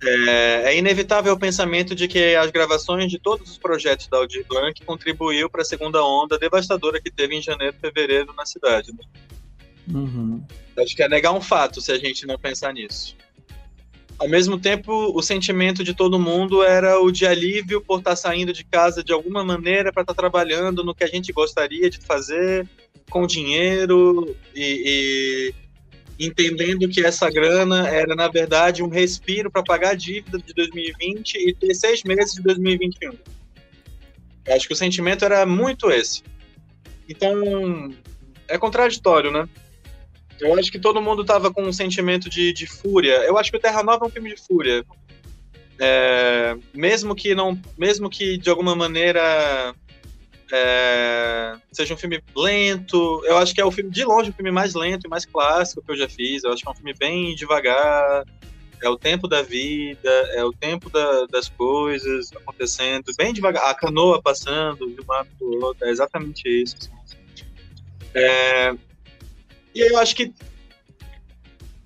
É, é, inevitável o pensamento de que as gravações de todos os projetos da Aldir Blanc contribuiu para a segunda onda devastadora que teve em janeiro e fevereiro na cidade. Né? Uhum. Acho que é negar um fato se a gente não pensar nisso ao mesmo tempo, o sentimento de todo mundo era o de alívio por estar tá saindo de casa de alguma maneira para estar tá trabalhando no que a gente gostaria de fazer, com dinheiro e, e entendendo que essa grana era, na verdade, um respiro para pagar a dívida de 2020 e ter seis meses de 2021. Eu acho que o sentimento era muito esse. Então, é contraditório, né? Eu acho que todo mundo tava com um sentimento de, de fúria. Eu acho que o Terra Nova é um filme de fúria. É, mesmo que não, mesmo que de alguma maneira é, seja um filme lento, eu acho que é o filme de longe o filme mais lento e mais clássico que eu já fiz. Eu acho que é um filme bem devagar. É o tempo da vida, é o tempo da, das coisas acontecendo, bem devagar. A canoa passando de um lado para o outro, é exatamente isso. É, e eu acho que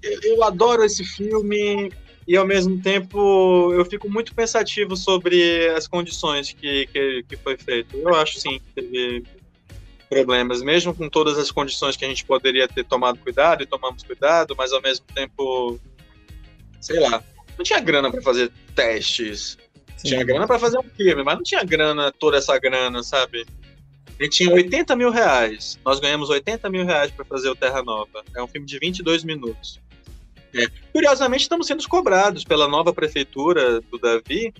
eu adoro esse filme e ao mesmo tempo eu fico muito pensativo sobre as condições que, que, que foi feito. Eu acho sim que teve problemas, mesmo com todas as condições que a gente poderia ter tomado cuidado e tomamos cuidado, mas ao mesmo tempo, sei lá, não tinha grana para fazer testes. Sim. Tinha grana para fazer um filme, mas não tinha grana, toda essa grana, sabe? Ele tinha 80 mil reais. Nós ganhamos 80 mil reais para fazer o Terra Nova. É um filme de 22 minutos. É. Curiosamente, estamos sendo cobrados pela nova prefeitura do Davi,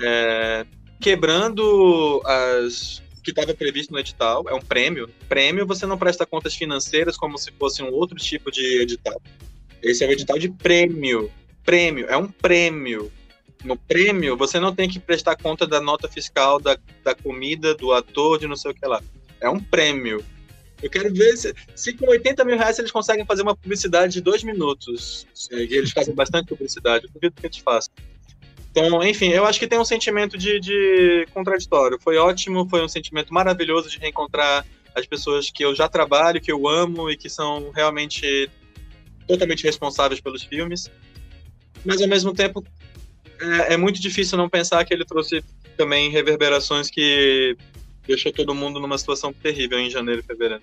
é, quebrando as que estava previsto no edital. É um prêmio. Prêmio, você não presta contas financeiras como se fosse um outro tipo de edital. Esse é o edital de prêmio. Prêmio, é um prêmio no prêmio, você não tem que prestar conta da nota fiscal, da, da comida, do ator, de não sei o que lá. É um prêmio. Eu quero ver se, se com 80 mil reais eles conseguem fazer uma publicidade de dois minutos. E eles fazem bastante publicidade. Eu duvido que eles façam. Então, enfim, eu acho que tem um sentimento de, de contraditório. Foi ótimo, foi um sentimento maravilhoso de reencontrar as pessoas que eu já trabalho, que eu amo e que são realmente totalmente responsáveis pelos filmes. Mas, ao mesmo tempo, é, é, muito difícil não pensar que ele trouxe também reverberações que deixou todo mundo numa situação terrível em janeiro e fevereiro.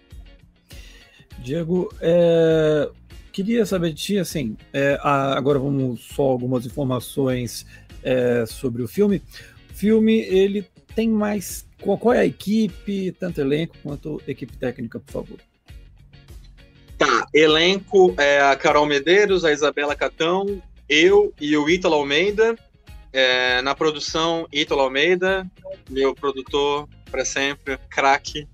Diego, é, queria saber de ti, assim, é, agora vamos só algumas informações é, sobre o filme. O filme, ele tem mais... Qual, é a equipe, tanto elenco quanto equipe técnica, por favor? Tá, elenco é a Carol Medeiros, a Isabela Catão, eu e o Ítalo Almeida. É, na produção, Ítalo Almeida, meu produtor para sempre, craque.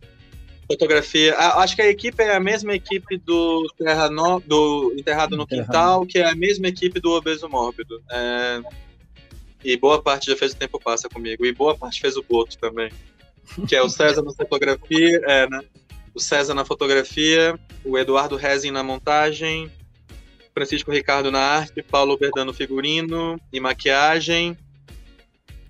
Fotografia, acho que a equipe é a mesma equipe do, Terra no, do Enterrado no Quintal, que é a mesma equipe do Obeso Mórbido. É, e boa parte já fez o Tempo Passa comigo. E boa parte fez o Boto também. Que é o César na fotografia, é, né? O César na fotografia, o Eduardo Rezin na montagem, Francisco Ricardo na arte, Paulo Verdano figurino e maquiagem.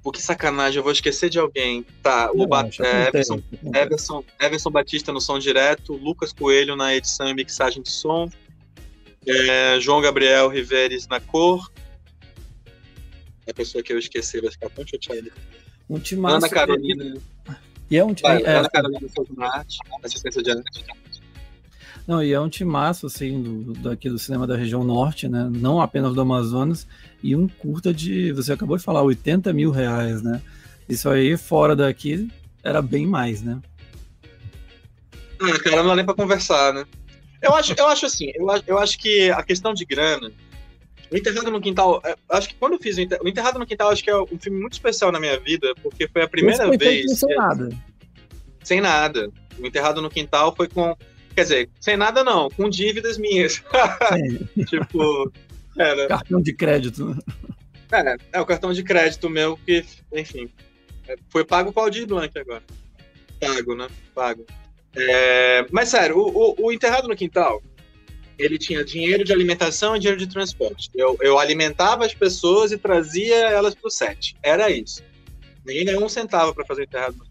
Pô, que sacanagem, eu vou esquecer de alguém. Tá, o ba é, Everson, Everson, Everson Batista no som direto, Lucas Coelho na edição e mixagem de som, É, João Gabriel Riveres na cor. A pessoa que eu esqueci vai ficar tão chateada. Um timaço. Ana Carolina. E é um time, é, Ana Carolina arte, assistência de arte. Não, e é um timaço, assim, do, daqui do cinema da região norte, né? Não apenas do Amazonas, e um curta de, você acabou de falar, 80 mil reais, né? Isso aí, fora daqui, era bem mais, né? Ah, cara, não dá nem pra conversar, né? Eu acho, eu acho assim, eu acho, eu acho que a questão de grana. O Enterrado no Quintal, é, acho que quando eu fiz o, Enterrado no Quintal, acho que é um filme muito especial na minha vida, porque foi a primeira vez. Sem nada. Sem nada. O Enterrado no Quintal foi com. Quer dizer, sem nada não, com dívidas minhas. tipo. Era. Cartão de crédito. É, é o cartão de crédito meu que, enfim, foi pago com o Aldir Blanc agora. Pago, né? Pago. É, mas sério, o, o, o, Enterrado no Quintal, ele tinha dinheiro de alimentação e dinheiro de transporte. Eu, eu alimentava as pessoas e trazia elas pro set. Era isso. Ninguém ganhou um centavo para fazer o Enterrado no.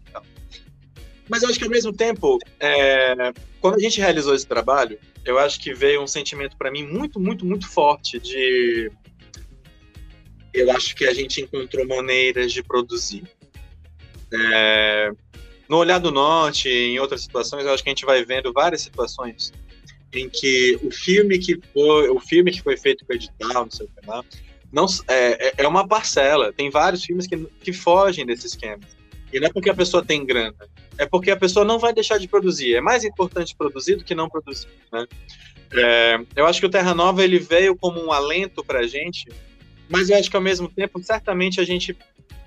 Mas eu acho que ao mesmo tempo, é, quando a gente realizou esse trabalho, eu acho que veio um sentimento para mim muito, muito, muito forte de. Eu acho que a gente encontrou maneiras de produzir. É, no Olhar do Norte, em outras situações, eu acho que a gente vai vendo várias situações em que o filme que foi, o filme que foi feito com o edital, não sei o que lá, não, é, é, é uma parcela. Tem vários filmes que, que fogem desse esquema. E não é porque a pessoa tem grana, é porque a pessoa não vai deixar de produzir. É mais importante produzir do que não produzir. Né? É, eu acho que o Terra Nova ele veio como um alento para a gente, mas eu acho que ao mesmo tempo, certamente a gente,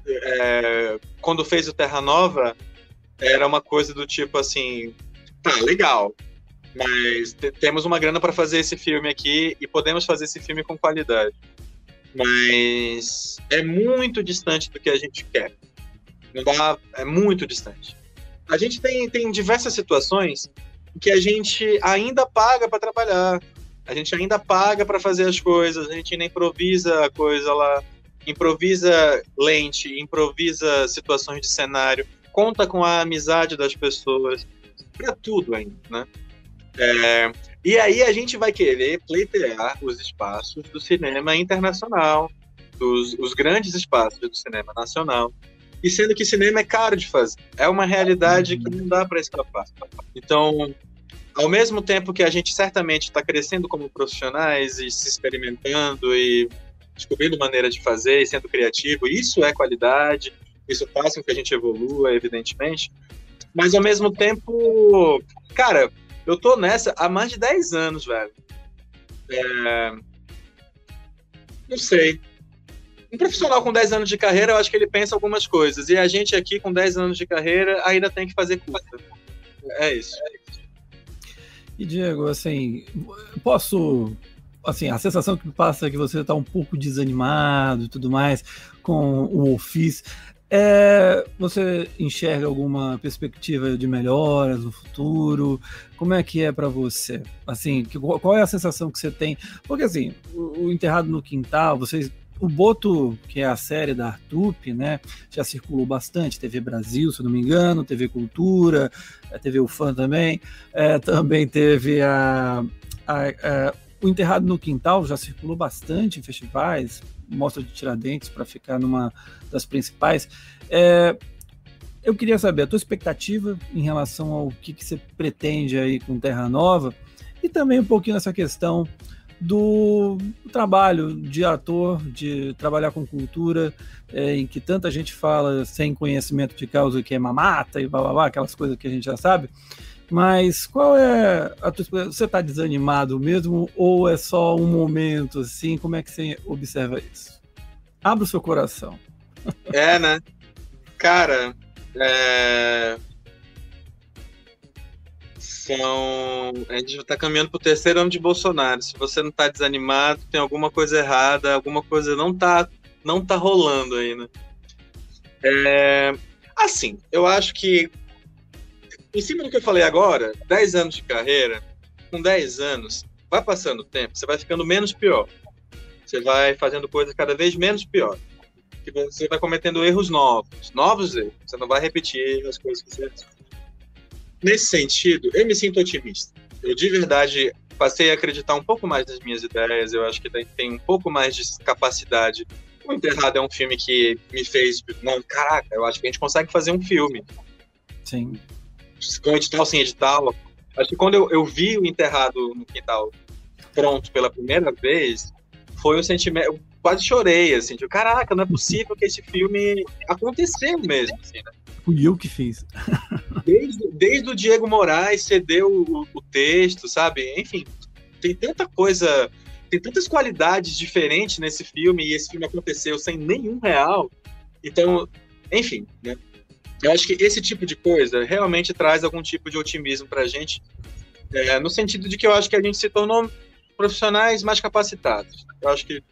é, quando fez o Terra Nova, era uma coisa do tipo assim, tá, legal, mas temos uma grana para fazer esse filme aqui e podemos fazer esse filme com qualidade. Mas é muito distante do que a gente quer. Não dá, é muito distante. A gente tem, tem diversas situações que a gente ainda paga para trabalhar. A gente ainda paga para fazer as coisas, a gente ainda improvisa a coisa lá, improvisa lente, improvisa situações de cenário conta com a amizade das pessoas, para tudo ainda, né? É, e aí a gente vai querer pleitear os espaços do cinema internacional, dos, os grandes espaços do cinema nacional, e sendo que cinema é caro de fazer, é uma realidade que não dá para escapar. Então, ao mesmo tempo que a gente certamente está crescendo como profissionais e se experimentando e descobrindo maneiras de fazer e sendo criativo, isso é qualidade, isso faz com que a gente evolua, evidentemente. Mas ao mesmo tempo, cara, eu tô nessa há mais de 10 anos, velho. É... Não sei. Um profissional com 10 anos de carreira, eu acho que ele pensa algumas coisas. E a gente aqui com 10 anos de carreira ainda tem que fazer curta. É isso. E Diego, assim, posso assim, a sensação que passa é que você está um pouco desanimado e tudo mais com o ofício. É, você enxerga alguma perspectiva de melhoras no futuro? Como é que é para você? Assim, qual é a sensação que você tem? Porque assim, o, Enterrado no Quintal, vocês o Boto, que é a série da Artup, né, já circulou bastante, TV Brasil, se não me engano, TV Cultura, a TV UFAM também, é, também teve a, a, a, o Enterrado no Quintal, já circulou bastante em festivais, Mostra de Tiradentes para ficar numa das principais. É, eu queria saber a tua expectativa em relação ao que, que você pretende aí com Terra Nova e também um pouquinho essa questão do trabalho de ator, de trabalhar com cultura, é, em que tanta gente fala sem conhecimento de causa que é mamata e blá, blá, blá aquelas coisas que a gente já sabe. Mas qual é a tua Você está desanimado mesmo ou é só um momento assim? Como é que você observa isso? Abra o seu coração. É, né? Cara, é... são. A gente está caminhando para o terceiro ano de Bolsonaro. Se você não está desanimado, tem alguma coisa errada, alguma coisa não está não tá rolando aí, né? É... Assim, eu acho que em cima do que eu falei agora, 10 anos de carreira, com 10 anos, vai passando o tempo, você vai ficando menos pior. Você vai fazendo coisas cada vez menos pior. Você vai cometendo erros novos, novos erros. Você não vai repetir as coisas que você. Nesse sentido, eu me sinto otimista. eu de verdade passei a acreditar um pouco mais nas minhas ideias, eu acho que tem um pouco mais de capacidade. O Enterrado é um filme que me fez, não, caraca, eu acho que a gente consegue fazer um filme. Sim. Com edital sem edital. Acho que quando eu, eu vi o Enterrado no Quintal pronto pela primeira vez, foi um sentimento. Quase chorei, assim, de caraca, não é possível que esse filme aconteceu mesmo, assim, né? Fui eu que fiz. Desde, desde o Diego Moraes cedeu o, o texto, sabe? Enfim, tem tanta coisa, tem tantas qualidades diferentes nesse filme e esse filme aconteceu sem nenhum real. Então, enfim, né? Eu acho que esse tipo de coisa realmente traz algum tipo de otimismo pra gente, é, no sentido de que eu acho que a gente se tornou profissionais mais capacitados. Eu acho que.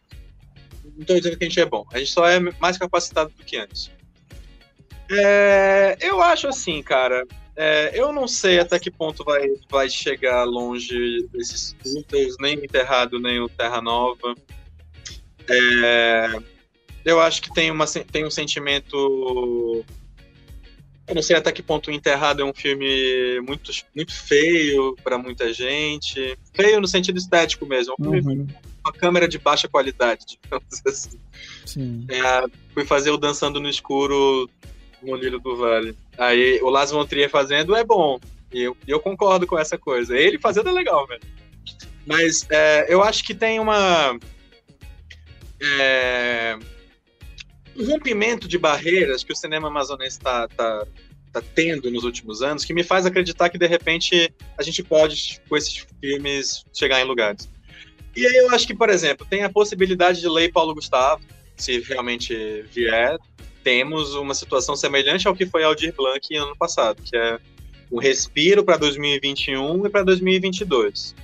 Não estou dizendo que a gente é bom, a gente só é mais capacitado do que antes. É, eu acho assim, cara. É, eu não sei até que ponto vai, vai chegar longe esses curtas, nem o Enterrado, nem o Terra Nova. É, eu acho que tem, uma, tem um sentimento eu não sei até que ponto o Enterrado é um filme muito, muito feio para muita gente. Feio no sentido estético mesmo. Um uhum. Uma câmera de baixa qualidade, digamos assim. Sim. É, fui fazer o Dançando no Escuro no Lírio do Vale. Aí o Las von Trier fazendo é bom. E eu, eu concordo com essa coisa. Ele fazendo é legal, velho. Mas é, eu acho que tem uma. É, um rompimento de barreiras que o cinema amazonense está tá, tá tendo nos últimos anos que me faz acreditar que, de repente, a gente pode, com esses filmes, chegar em lugares. E aí eu acho que, por exemplo, tem a possibilidade de Lei Paulo Gustavo, se realmente vier, temos uma situação semelhante ao que foi Aldir Blanc ano passado, que é um respiro para 2021 e para 2022.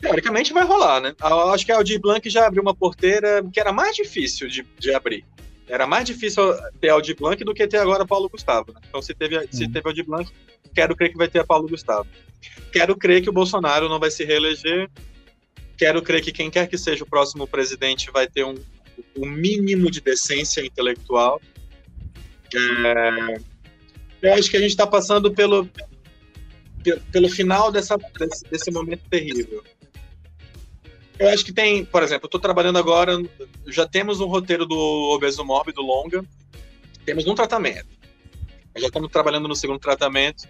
Teoricamente vai rolar, né? Eu acho que a Aldir Blanc já abriu uma porteira que era mais difícil de, de abrir. Era mais difícil ter Aldir Blanc do que ter agora Paulo Gustavo. Né? Então, se teve, se teve Aldir Blanc, quero crer que vai ter a Paulo Gustavo. Quero crer que o Bolsonaro não vai se reeleger. Quero crer que quem quer que seja o próximo presidente vai ter um, um mínimo de decência intelectual. É, eu acho que a gente está passando pelo, pelo final dessa, desse, desse momento terrível. Eu acho que tem, por exemplo, eu tô trabalhando agora, já temos um roteiro do Obeso Mórbido longa, temos um tratamento. Já estamos trabalhando no segundo tratamento.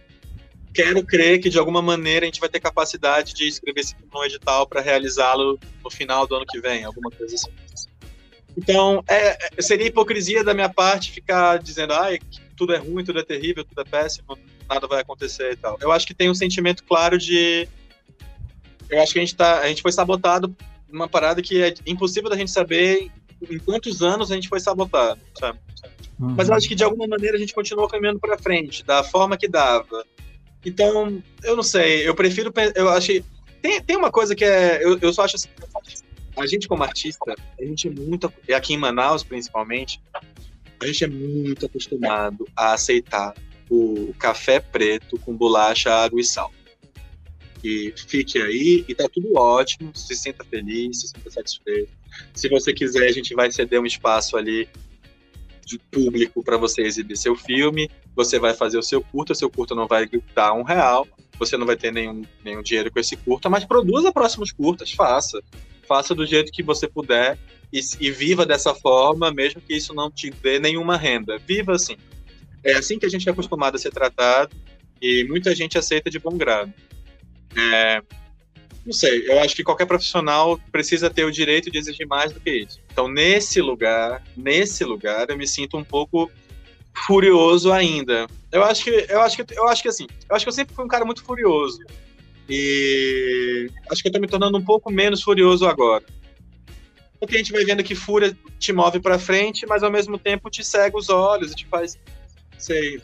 Quero crer que de alguma maneira a gente vai ter capacidade de escrever esse filme no edital para realizá-lo no final do ano que vem, alguma coisa assim. Então, é, é, seria hipocrisia da minha parte ficar dizendo, ai, tudo é ruim, tudo é terrível, tudo é péssimo, nada vai acontecer e tal. Eu acho que tem um sentimento claro de eu acho que a gente, tá, a gente foi sabotado numa parada que é impossível da gente saber em quantos anos a gente foi sabotado, sabe? Uhum. Mas eu acho que de alguma maneira a gente continuou caminhando para frente, da forma que dava. Então, eu não sei, eu prefiro. Eu achei. Tem, tem uma coisa que é. Eu, eu só acho assim. A gente, como artista, a gente é muito. Aqui em Manaus, principalmente, a gente é muito acostumado a aceitar o café preto com bolacha, água e sal que fique aí e tá tudo ótimo, se sinta feliz, se sinta satisfeito. Se você quiser, a gente vai ceder um espaço ali de público para você exibir seu filme, você vai fazer o seu curta, o seu curta não vai dar um real, você não vai ter nenhum, nenhum dinheiro com esse curta, mas produza próximos curtas, faça. Faça do jeito que você puder e, e viva dessa forma, mesmo que isso não te dê nenhuma renda. Viva assim. É assim que a gente é acostumado a ser tratado e muita gente aceita de bom grado. É, não sei, eu acho que qualquer profissional precisa ter o direito de exigir mais do que isso. Então, nesse lugar, nesse lugar, eu me sinto um pouco furioso ainda. Eu acho que, eu acho que, eu acho que assim, eu acho que eu sempre fui um cara muito furioso. E acho que eu tô me tornando um pouco menos furioso agora. Porque a gente vai vendo que fúria te move para frente, mas ao mesmo tempo te cega os olhos e te faz ser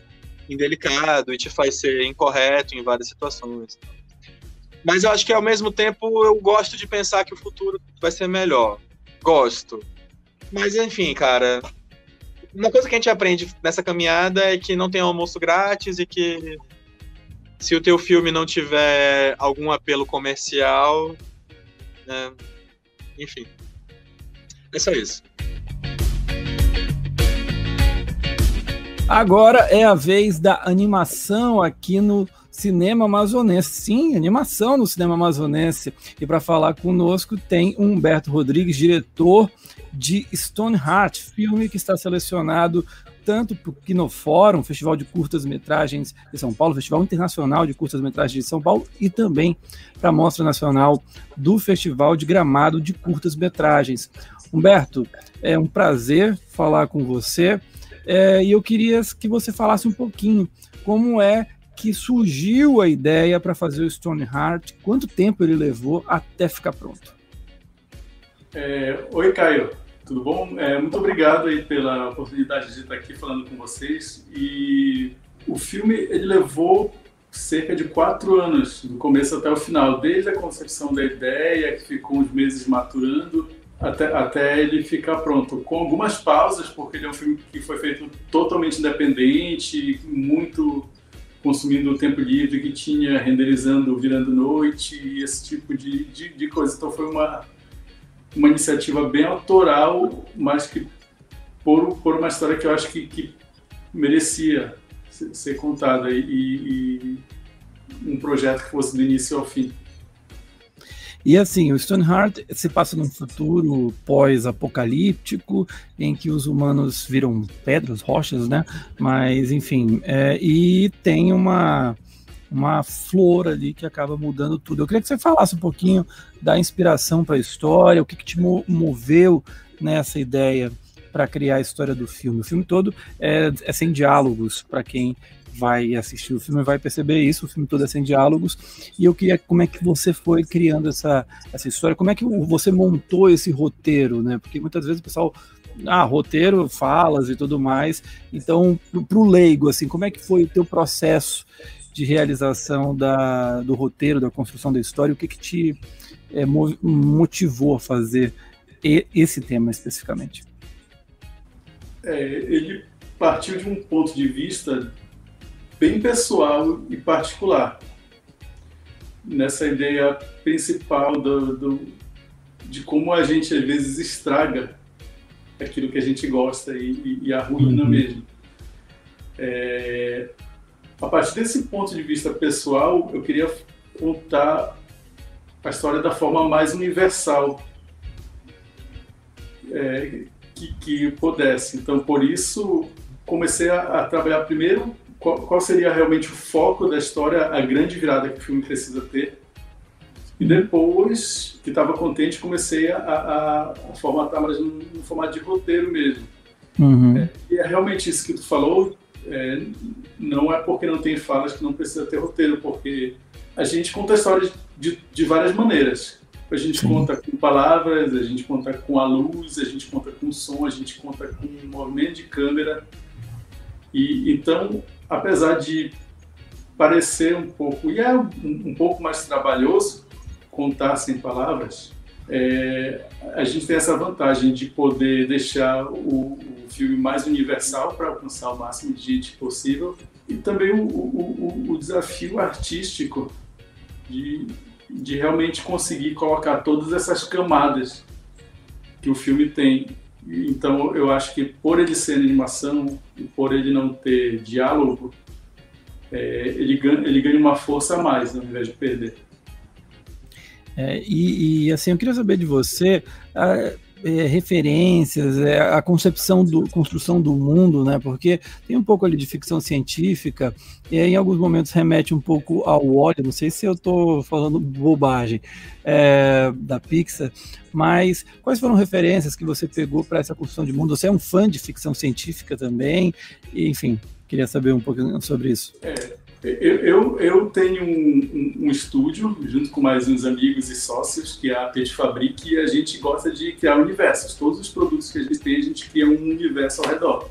indelicado e te faz ser incorreto em várias situações. Mas eu acho que ao mesmo tempo eu gosto de pensar que o futuro vai ser melhor. Gosto. Mas enfim, cara. Uma coisa que a gente aprende nessa caminhada é que não tem almoço grátis e que se o teu filme não tiver algum apelo comercial, né, enfim. É só isso. Agora é a vez da animação aqui no cinema amazonense. Sim, animação no cinema amazonense. E para falar conosco tem Humberto Rodrigues, diretor de Stoneheart, filme que está selecionado tanto para o Kinofórum, Festival de Curtas-Metragens de São Paulo, Festival Internacional de Curtas-Metragens de São Paulo, e também para a Mostra Nacional do Festival de Gramado de Curtas-Metragens. Humberto, é um prazer falar com você é, e eu queria que você falasse um pouquinho como é que surgiu a ideia para fazer o Stoneheart, quanto tempo ele levou até ficar pronto. É, oi, Caio. Tudo bom? É, muito obrigado aí pela oportunidade de estar aqui falando com vocês. E o filme ele levou cerca de quatro anos, do começo até o final, desde a concepção da ideia, que ficou uns meses maturando, até, até ele ficar pronto, com algumas pausas, porque ele é um filme que foi feito totalmente independente, muito consumindo o tempo livre, que tinha renderizando virando noite esse tipo de, de, de coisa. Então foi uma uma iniciativa bem autoral, mas que por, por uma história que eu acho que, que merecia ser, ser contada e, e, um projeto que fosse do início ao fim. E assim, o Stoneheart se passa num futuro pós-apocalíptico, em que os humanos viram pedras, rochas, né? Mas, enfim, é, e tem uma, uma flor ali que acaba mudando tudo. Eu queria que você falasse um pouquinho da inspiração para a história, o que, que te moveu nessa ideia para criar a história do filme. O filme todo é, é sem diálogos, para quem vai assistir o filme vai perceber isso, o filme todo é sem diálogos, e eu queria como é que você foi criando essa, essa história, como é que você montou esse roteiro, né? Porque muitas vezes o pessoal ah, roteiro, falas e tudo mais. Então, para o leigo, assim, como é que foi o teu processo de realização da, do roteiro, da construção da história, o que, que te é, motivou a fazer esse tema especificamente? É, ele partiu de um ponto de vista bem pessoal e particular. Nessa ideia principal do, do, de como a gente às vezes estraga aquilo que a gente gosta e, e, e arruína uhum. mesmo. É, a partir desse ponto de vista pessoal, eu queria contar a história da forma mais universal é, que, que, pudesse. Então, por isso, comecei a, a trabalhar primeiro qual, qual, seria realmente o foco da história, a grande virada que o filme precisa ter. E depois, que estava contente, comecei a, a, a formatar mais no, no, formato de roteiro mesmo. Uhum. É, e é realmente isso que tu falou, é, não é porque não tem falas que não precisa ter roteiro, porque a gente conta histórias de, de várias maneiras. A gente Sim. conta com palavras, a gente conta com a luz, a gente conta com som, a gente conta com movimento de câmera. E então, apesar de parecer um pouco, e é um, um pouco mais trabalhoso contar sem palavras, é, a gente tem essa vantagem de poder deixar o, o filme mais universal para alcançar o máximo de gente possível e também o, o, o desafio artístico de, de realmente conseguir colocar todas essas camadas que o filme tem. Então eu acho que por ele ser animação e por ele não ter diálogo, é, ele, ganha, ele ganha uma força a mais ao invés de perder. É, e, e, assim, eu queria saber de você a, é, referências, é, a concepção do construção do mundo, né? Porque tem um pouco ali de ficção científica e em alguns momentos remete um pouco ao óleo. Não sei se eu estou falando bobagem é, da Pixar, mas quais foram referências que você pegou para essa construção de mundo? Você é um fã de ficção científica também? E, enfim, queria saber um pouquinho sobre isso. É, eu, eu, eu tenho um, um, um, estúdio, junto com mais uns amigos e sócios, que é a Pet Fabric, e a gente gosta de criar universos. Todos os produtos que a gente tem, a gente cria um universo ao redor.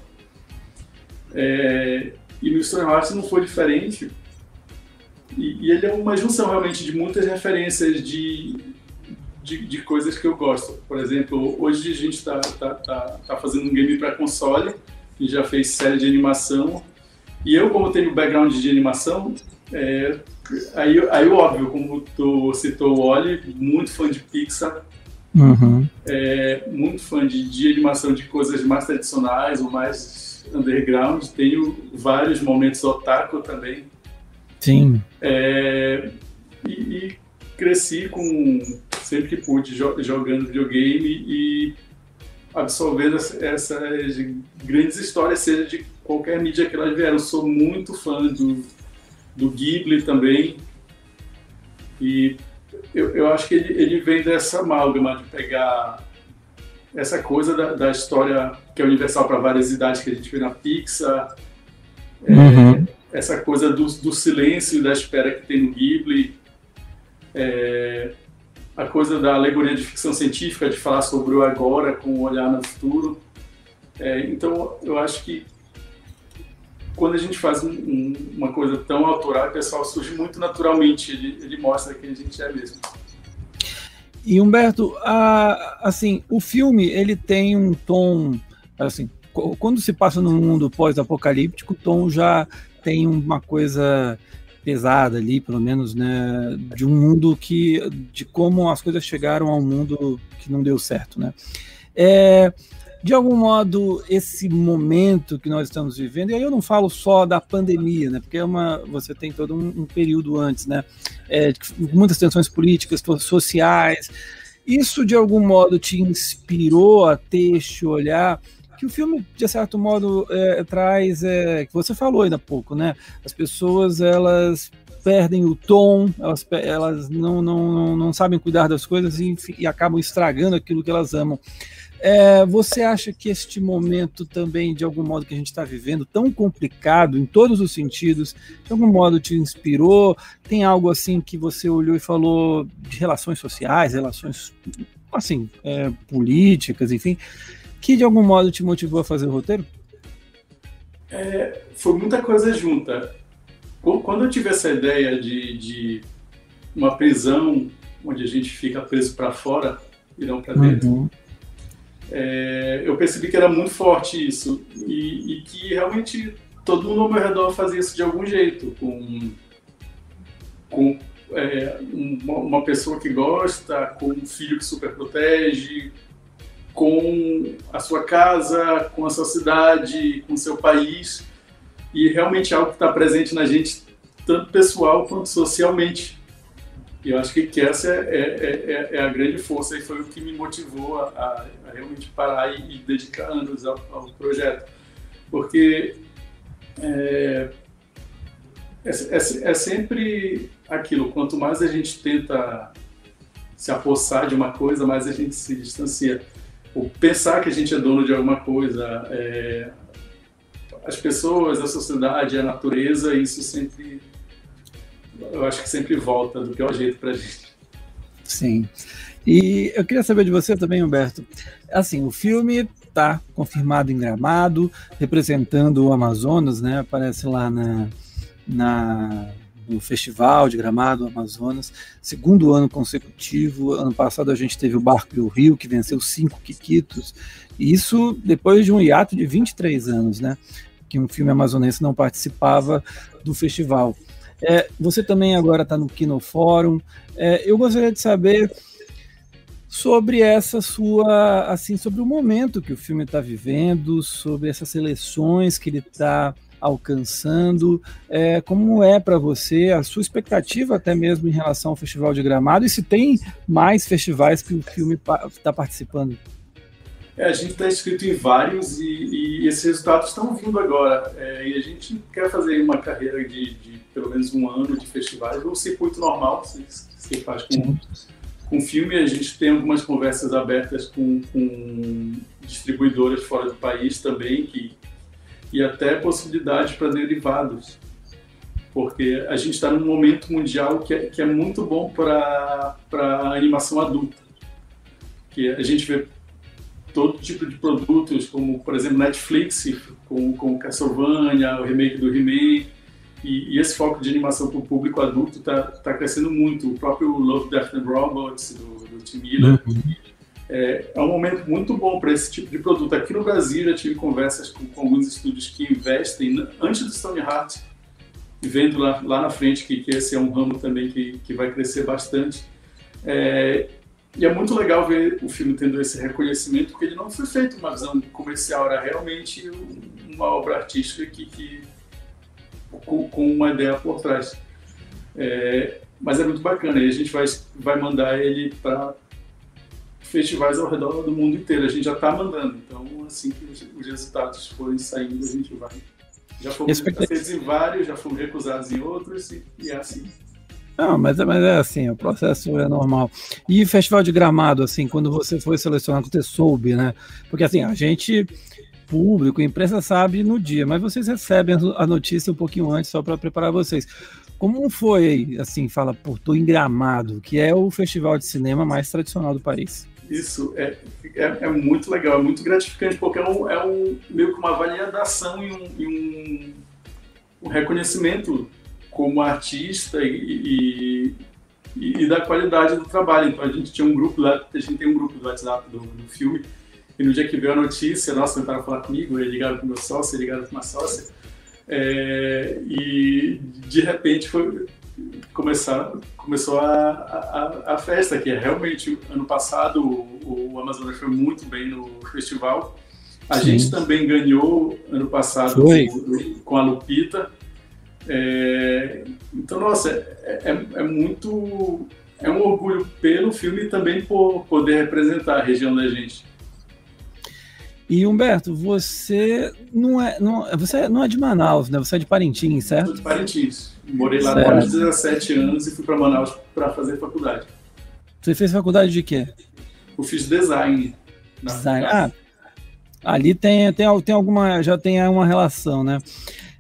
É, e no Stone Hearts não foi diferente. E, e, ele é uma junção realmente de muitas referências de, de, de coisas que eu gosto. Por exemplo, hoje a gente está tá, tá, tá fazendo um game para console, a gente já fez série de animação e eu, como tenho background de animação, é, aí, aí óbvio, como tu citou o Oli, muito fã de Pixar, uhum. é, muito fã de, de animação de coisas mais tradicionais ou mais underground. Tenho vários momentos otaku também. Sim. É, e, e, cresci com sempre que pude jogando videogame e absorvendo essas grandes histórias, seja de qualquer mídia que elas vieram. Eu sou muito fã do, do Ghibli também. E eu, eu acho que ele, ele vem dessa amálgama de pegar essa coisa da, da história que é universal para várias idades que a gente vê na Pixar, é, uhum. essa coisa do, do silêncio e da espera que tem no Ghibli, é, a coisa da alegoria de ficção científica, de falar sobre o agora com o olhar no futuro. É, então, eu acho que quando a gente faz um, um, uma coisa tão autoral, o pessoal surge muito naturalmente, ele, ele mostra quem a gente é mesmo. E Humberto, a, assim, o filme ele tem um tom, assim, quando se passa num mundo pós-apocalíptico, o tom já tem uma coisa pesada ali, pelo menos, né, de um mundo que, de como as coisas chegaram ao mundo que não deu certo, né? É, de algum modo, esse momento que nós estamos vivendo, e aí eu não falo só da pandemia, né, porque é uma, você tem todo um, um período antes, né, é, muitas tensões políticas, sociais, isso de algum modo te inspirou a ter este olhar que o filme, de certo modo, é, traz, é, que você falou ainda há pouco, né, as pessoas, elas perdem o tom, elas, elas não, não, não, não sabem cuidar das coisas e, e acabam estragando aquilo que elas amam. É, você acha que este momento também, de algum modo, que a gente está vivendo, tão complicado em todos os sentidos, de algum modo te inspirou? Tem algo assim que você olhou e falou de relações sociais, relações assim, é, políticas, enfim, que de algum modo te motivou a fazer o roteiro? É, foi muita coisa junta. Quando eu tive essa ideia de, de uma prisão onde a gente fica preso para fora e não para dentro, uhum é, eu percebi que era muito forte isso e, e, que realmente todo mundo ao meu redor fazia isso de algum jeito, com, com é, uma, uma, pessoa que gosta, com um filho que super protege, com a sua casa, com a sua cidade, com o seu país e realmente é algo que está presente na gente tanto pessoal quanto socialmente. E eu acho que, que essa é, é, é, é, a grande força e foi o que me motivou a, a realmente parar e, e dedicar anos ao, ao projeto. Porque é, é, é, é, sempre aquilo, quanto mais a gente tenta se apossar de uma coisa, mais a gente se distancia. O pensar que a gente é dono de alguma coisa, é, as pessoas, a sociedade, a natureza, isso sempre eu acho que sempre volta do pior jeito pra gente. Sim. E eu queria saber de você também, Humberto. Assim, o filme está confirmado em Gramado, representando o Amazonas, né? Aparece lá na, na no Festival de Gramado Amazonas, segundo ano consecutivo. Ano passado a gente teve o Barco e o Rio, que venceu cinco Quiquitos. E isso depois de um hiato de 23 anos, né? Que um filme amazonense não participava do festival. É, você também agora está no Kino Fórum. É, eu gostaria de saber sobre essa sua, assim, sobre o momento que o filme está vivendo, sobre essas seleções que ele está alcançando, é, como é para você a sua expectativa até mesmo em relação ao Festival de Gramado e se tem mais festivais que o filme está participando. É, a gente está inscrito em vários e, e, esses resultados estão vindo agora. É, e a gente quer fazer uma carreira de, de, pelo menos um ano de festivais, um circuito normal, se, se faz com, com filme. A gente tem algumas conversas abertas com, com distribuidoras fora do país também, que, e até possibilidades para derivados. Porque a gente está num momento mundial que é, que é muito bom para a animação adulta. Que a gente vê todo tipo de produtos, como, por exemplo, Netflix, com, com Castlevania, o remake do He-Man, e, e, esse foco de animação para o público adulto está tá crescendo muito. O próprio Love, Death and Robots, do, do Tim Miller, uhum. é, é, um momento muito bom para esse tipo de produto. Aqui no Brasil já tive conversas com, com alguns estúdios que investem antes do Stone Heart, vendo lá, lá na frente que, que esse é um ramo também que, que vai crescer bastante. É, e é muito legal ver o filme tendo esse reconhecimento, porque ele não foi feito uma visão comercial, era realmente uma obra artística que, que com, com, uma ideia por trás. É, mas é muito bacana, e a gente vai, vai mandar ele para festivais ao redor do mundo inteiro. A gente já está mandando, então assim que os resultados forem saindo, a gente vai. Já fomos aceitos em vários, já fomos recusados em outros, e, e é assim. Não, mas, mas é assim, o processo é normal. E festival de gramado, assim, quando você foi selecionado, você soube, né? Porque assim, a gente, público, imprensa sabe no dia, mas vocês recebem a notícia um pouquinho antes só para preparar vocês. Como foi, assim, fala, por tô em Gramado, que é o festival de cinema mais tradicional do país? Isso é, é, é, muito legal, é muito gratificante, porque é, um, é um, meio que uma validação e um, e um, um reconhecimento como artista e, e, e, da qualidade do trabalho. Então a gente tinha um grupo lá, a gente tem um grupo do WhatsApp do, do filme, e no dia que veio a notícia, nossa, tentaram falar comigo, ligaram para o meu sócio, ligaram para uma sócia, é, e de repente foi, começar, começou a, a, a, festa, que é realmente, ano passado o, o Amazonas foi muito bem no festival, a Sim. gente também ganhou ano passado com, com a Lupita, é, então, nossa, é, é, é, muito. É um orgulho pelo filme e também por poder representar a região da gente. E Humberto, você não é, não, você não é de Manaus, né? Você é de Parintins, certo? Sou de Parintins. Morei lá certo. quase 17 anos e fui para Manaus para fazer faculdade. Você fez faculdade de quê? Eu fiz design. Design. Ah, ali tem, tem, tem alguma, já tem uma relação, né?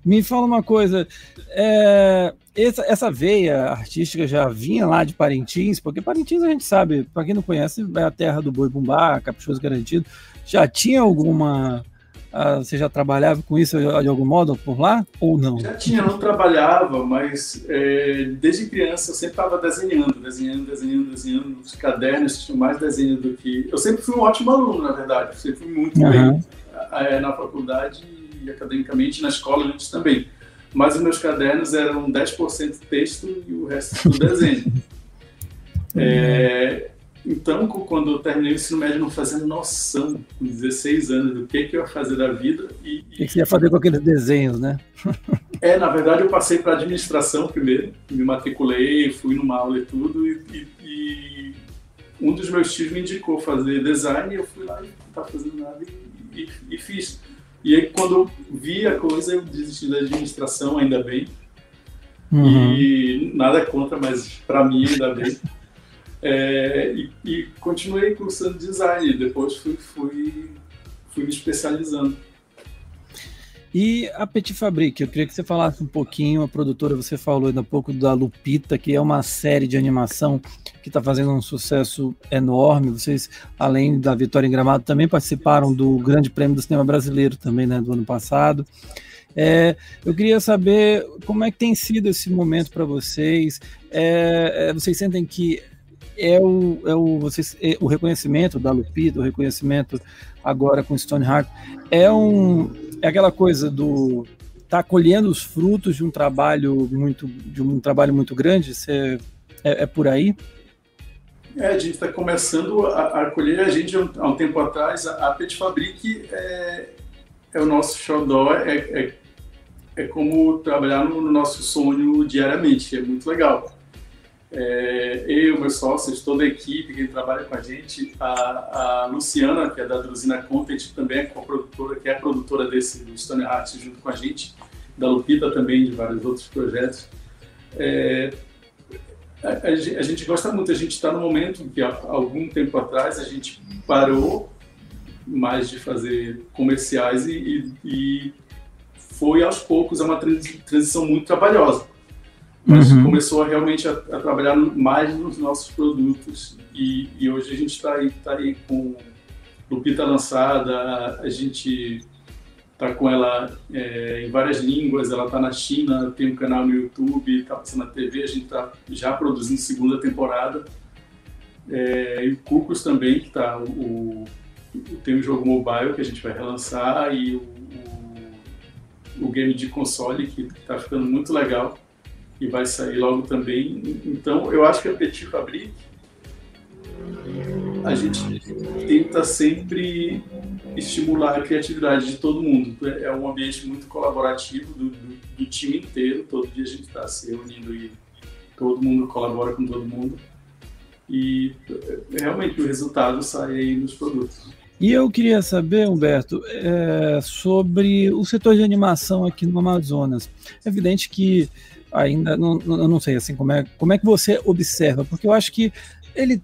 Me fala uma coisa, é, essa, essa, veia artística já vinha lá de Parintins, porque Parintins a gente sabe, para quem não conhece, é a terra do boi bumbá, caprichoso garantido. Já tinha alguma. Uh, você já trabalhava com isso de algum modo por lá ou não? Já tinha, não trabalhava, mas é, desde criança eu sempre estava desenhando, desenhando, desenhando, desenhando. Os cadernos tinham mais desenho do que. Eu sempre fui um ótimo aluno, na verdade, eu sempre fui muito uhum. bem é, na faculdade e academicamente, na escola antes também. Mas os meus cadernos eram 10% texto e o resto tudo desenho. é, então, quando eu terminei o ensino médio, não fazia noção, com 16 anos, do que, que eu ia fazer da vida. E, o que, você ia fazer com aqueles desenhos, né? é, na verdade, eu passei para administração primeiro, me matriculei, fui numa aula e tudo, e, e, e um dos meus tios me indicou fazer design, e eu fui lá e não estava fazendo nada e, e fiz. E aí, quando eu vi a coisa, eu desisti da administração, ainda bem. Uhum. E nada contra, mas para mim, ainda bem. É, e, e, continuei cursando design. Depois fui, fui, fui me especializando. E a Petit Fabrique, eu queria que você falasse um pouquinho, a produtora, você falou ainda há pouco da Lupita, que é uma série de animação que está fazendo um sucesso enorme. Vocês, além da vitória em Gramado, também participaram do Grande Prêmio do Cinema Brasileiro também, né, do ano passado. É, eu queria saber como é que tem sido esse momento para vocês. É, é, vocês sentem que é o, é o, vocês, é o reconhecimento da Lupita, o reconhecimento agora com Stoneheart, é um é aquela coisa do tá colhendo os frutos de um trabalho muito de um trabalho muito grande. Você, é, é por aí? É, a gente está começando a, a, colher. A gente, há um tempo atrás, a, a Pet Fabric é, é o nosso xodó, é, é, é como trabalhar no, no, nosso sonho diariamente, é muito legal. É, eu, meus sócios, toda a equipe que trabalha com a gente, a, a Luciana, que é da Drusina Content, também é co-produtora, que é a produtora desse do Stone Heart junto com a gente, da Lupita também, de vários outros projetos. É, a, a, a, gente gosta muito, a gente está no momento que há algum tempo atrás a gente parou mais de fazer comerciais e, e, e foi aos poucos, é uma transição muito trabalhosa mas uhum. começou realmente a, a, trabalhar mais nos nossos produtos e, e hoje a gente está aí, tá aí com Lupita lançada, a gente está com ela é, em várias línguas, ela está na China, tem um canal no YouTube, está passando na TV, a gente está já produzindo segunda temporada. É, e o Cucos também, que está o, tem um jogo mobile que a gente vai relançar e o, o, o game de console que está ficando muito legal que vai sair logo também. Então, eu acho que a Petit Fabrique, a gente tenta sempre estimular a criatividade de todo mundo. É um ambiente muito colaborativo do, do, do time inteiro. Todo dia a gente está se reunindo e, todo mundo colabora com todo mundo e realmente o resultado sai aí nos produtos. E eu queria saber, Humberto, é, sobre o setor de animação aqui no Amazonas. É evidente que ainda não, não sei assim como é, como é que você observa, porque eu acho que ele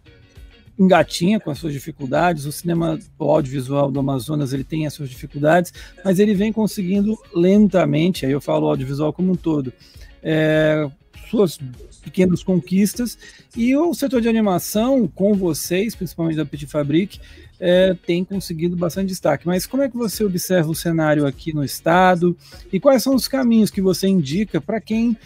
engatinha com as suas dificuldades, o cinema audiovisual do Amazonas ele tem as suas dificuldades, mas ele vem conseguindo lentamente, aí eu falo audiovisual como um todo, é, suas pequenas conquistas. E o setor de animação com vocês, principalmente da Petit Fabrique, é, tem conseguido bastante destaque. Mas como é que você observa o cenário aqui no estado? E quais são os caminhos que você indica para quem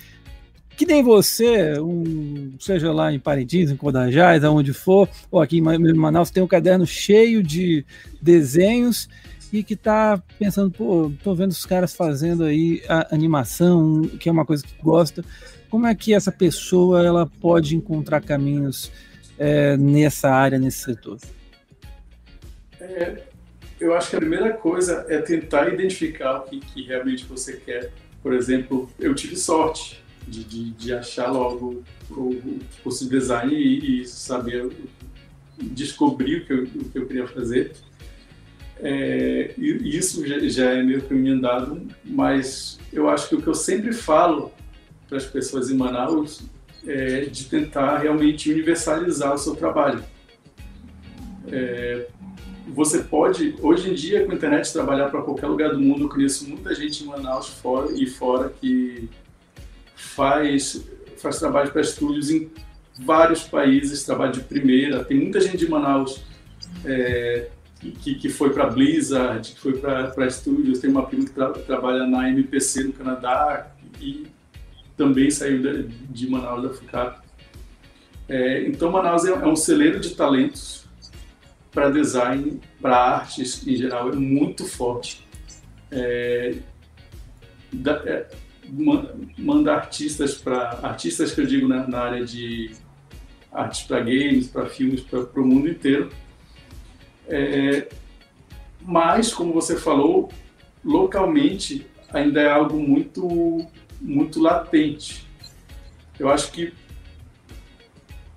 que nem você, um, seja lá em Parintins, em Codajás, aonde for, ou aqui em Manaus, tem um caderno cheio de desenhos e que está pensando, pô, tô vendo os caras fazendo aí a animação, que é uma coisa que gosta. Como é que essa pessoa ela pode encontrar caminhos é, nessa área, nesse setor? É, eu acho que a primeira coisa é tentar identificar o que, que realmente você quer. Por exemplo, eu tive sorte de, de, de achar logo o curso de design e, e saber descobrir o que eu, o que eu queria fazer. É, isso já, já, é meio caminho andado, mas eu acho que o que eu sempre falo para as pessoas em Manaus é de tentar realmente universalizar o seu trabalho. É, você pode, hoje em dia, com a internet, trabalhar para qualquer lugar do mundo. Eu conheço muita gente em Manaus fora, e fora que faz, faz trabalho para estúdios em vários países, trabalho de primeira. Tem muita gente de Manaus é, que, que foi para Blizzard, que foi para estúdios. Tem uma prima que tra, trabalha na MPC no Canadá e também saiu de, de Manaus da FUCAP. É, então, Manaus é, é um celeiro de talentos para design, para artes em geral, é muito forte. É, da, é, manda artistas para artistas que eu digo na, na área de artes para games, para filmes, para o mundo inteiro. É, mas, como você falou, localmente ainda é algo muito muito latente. Eu acho que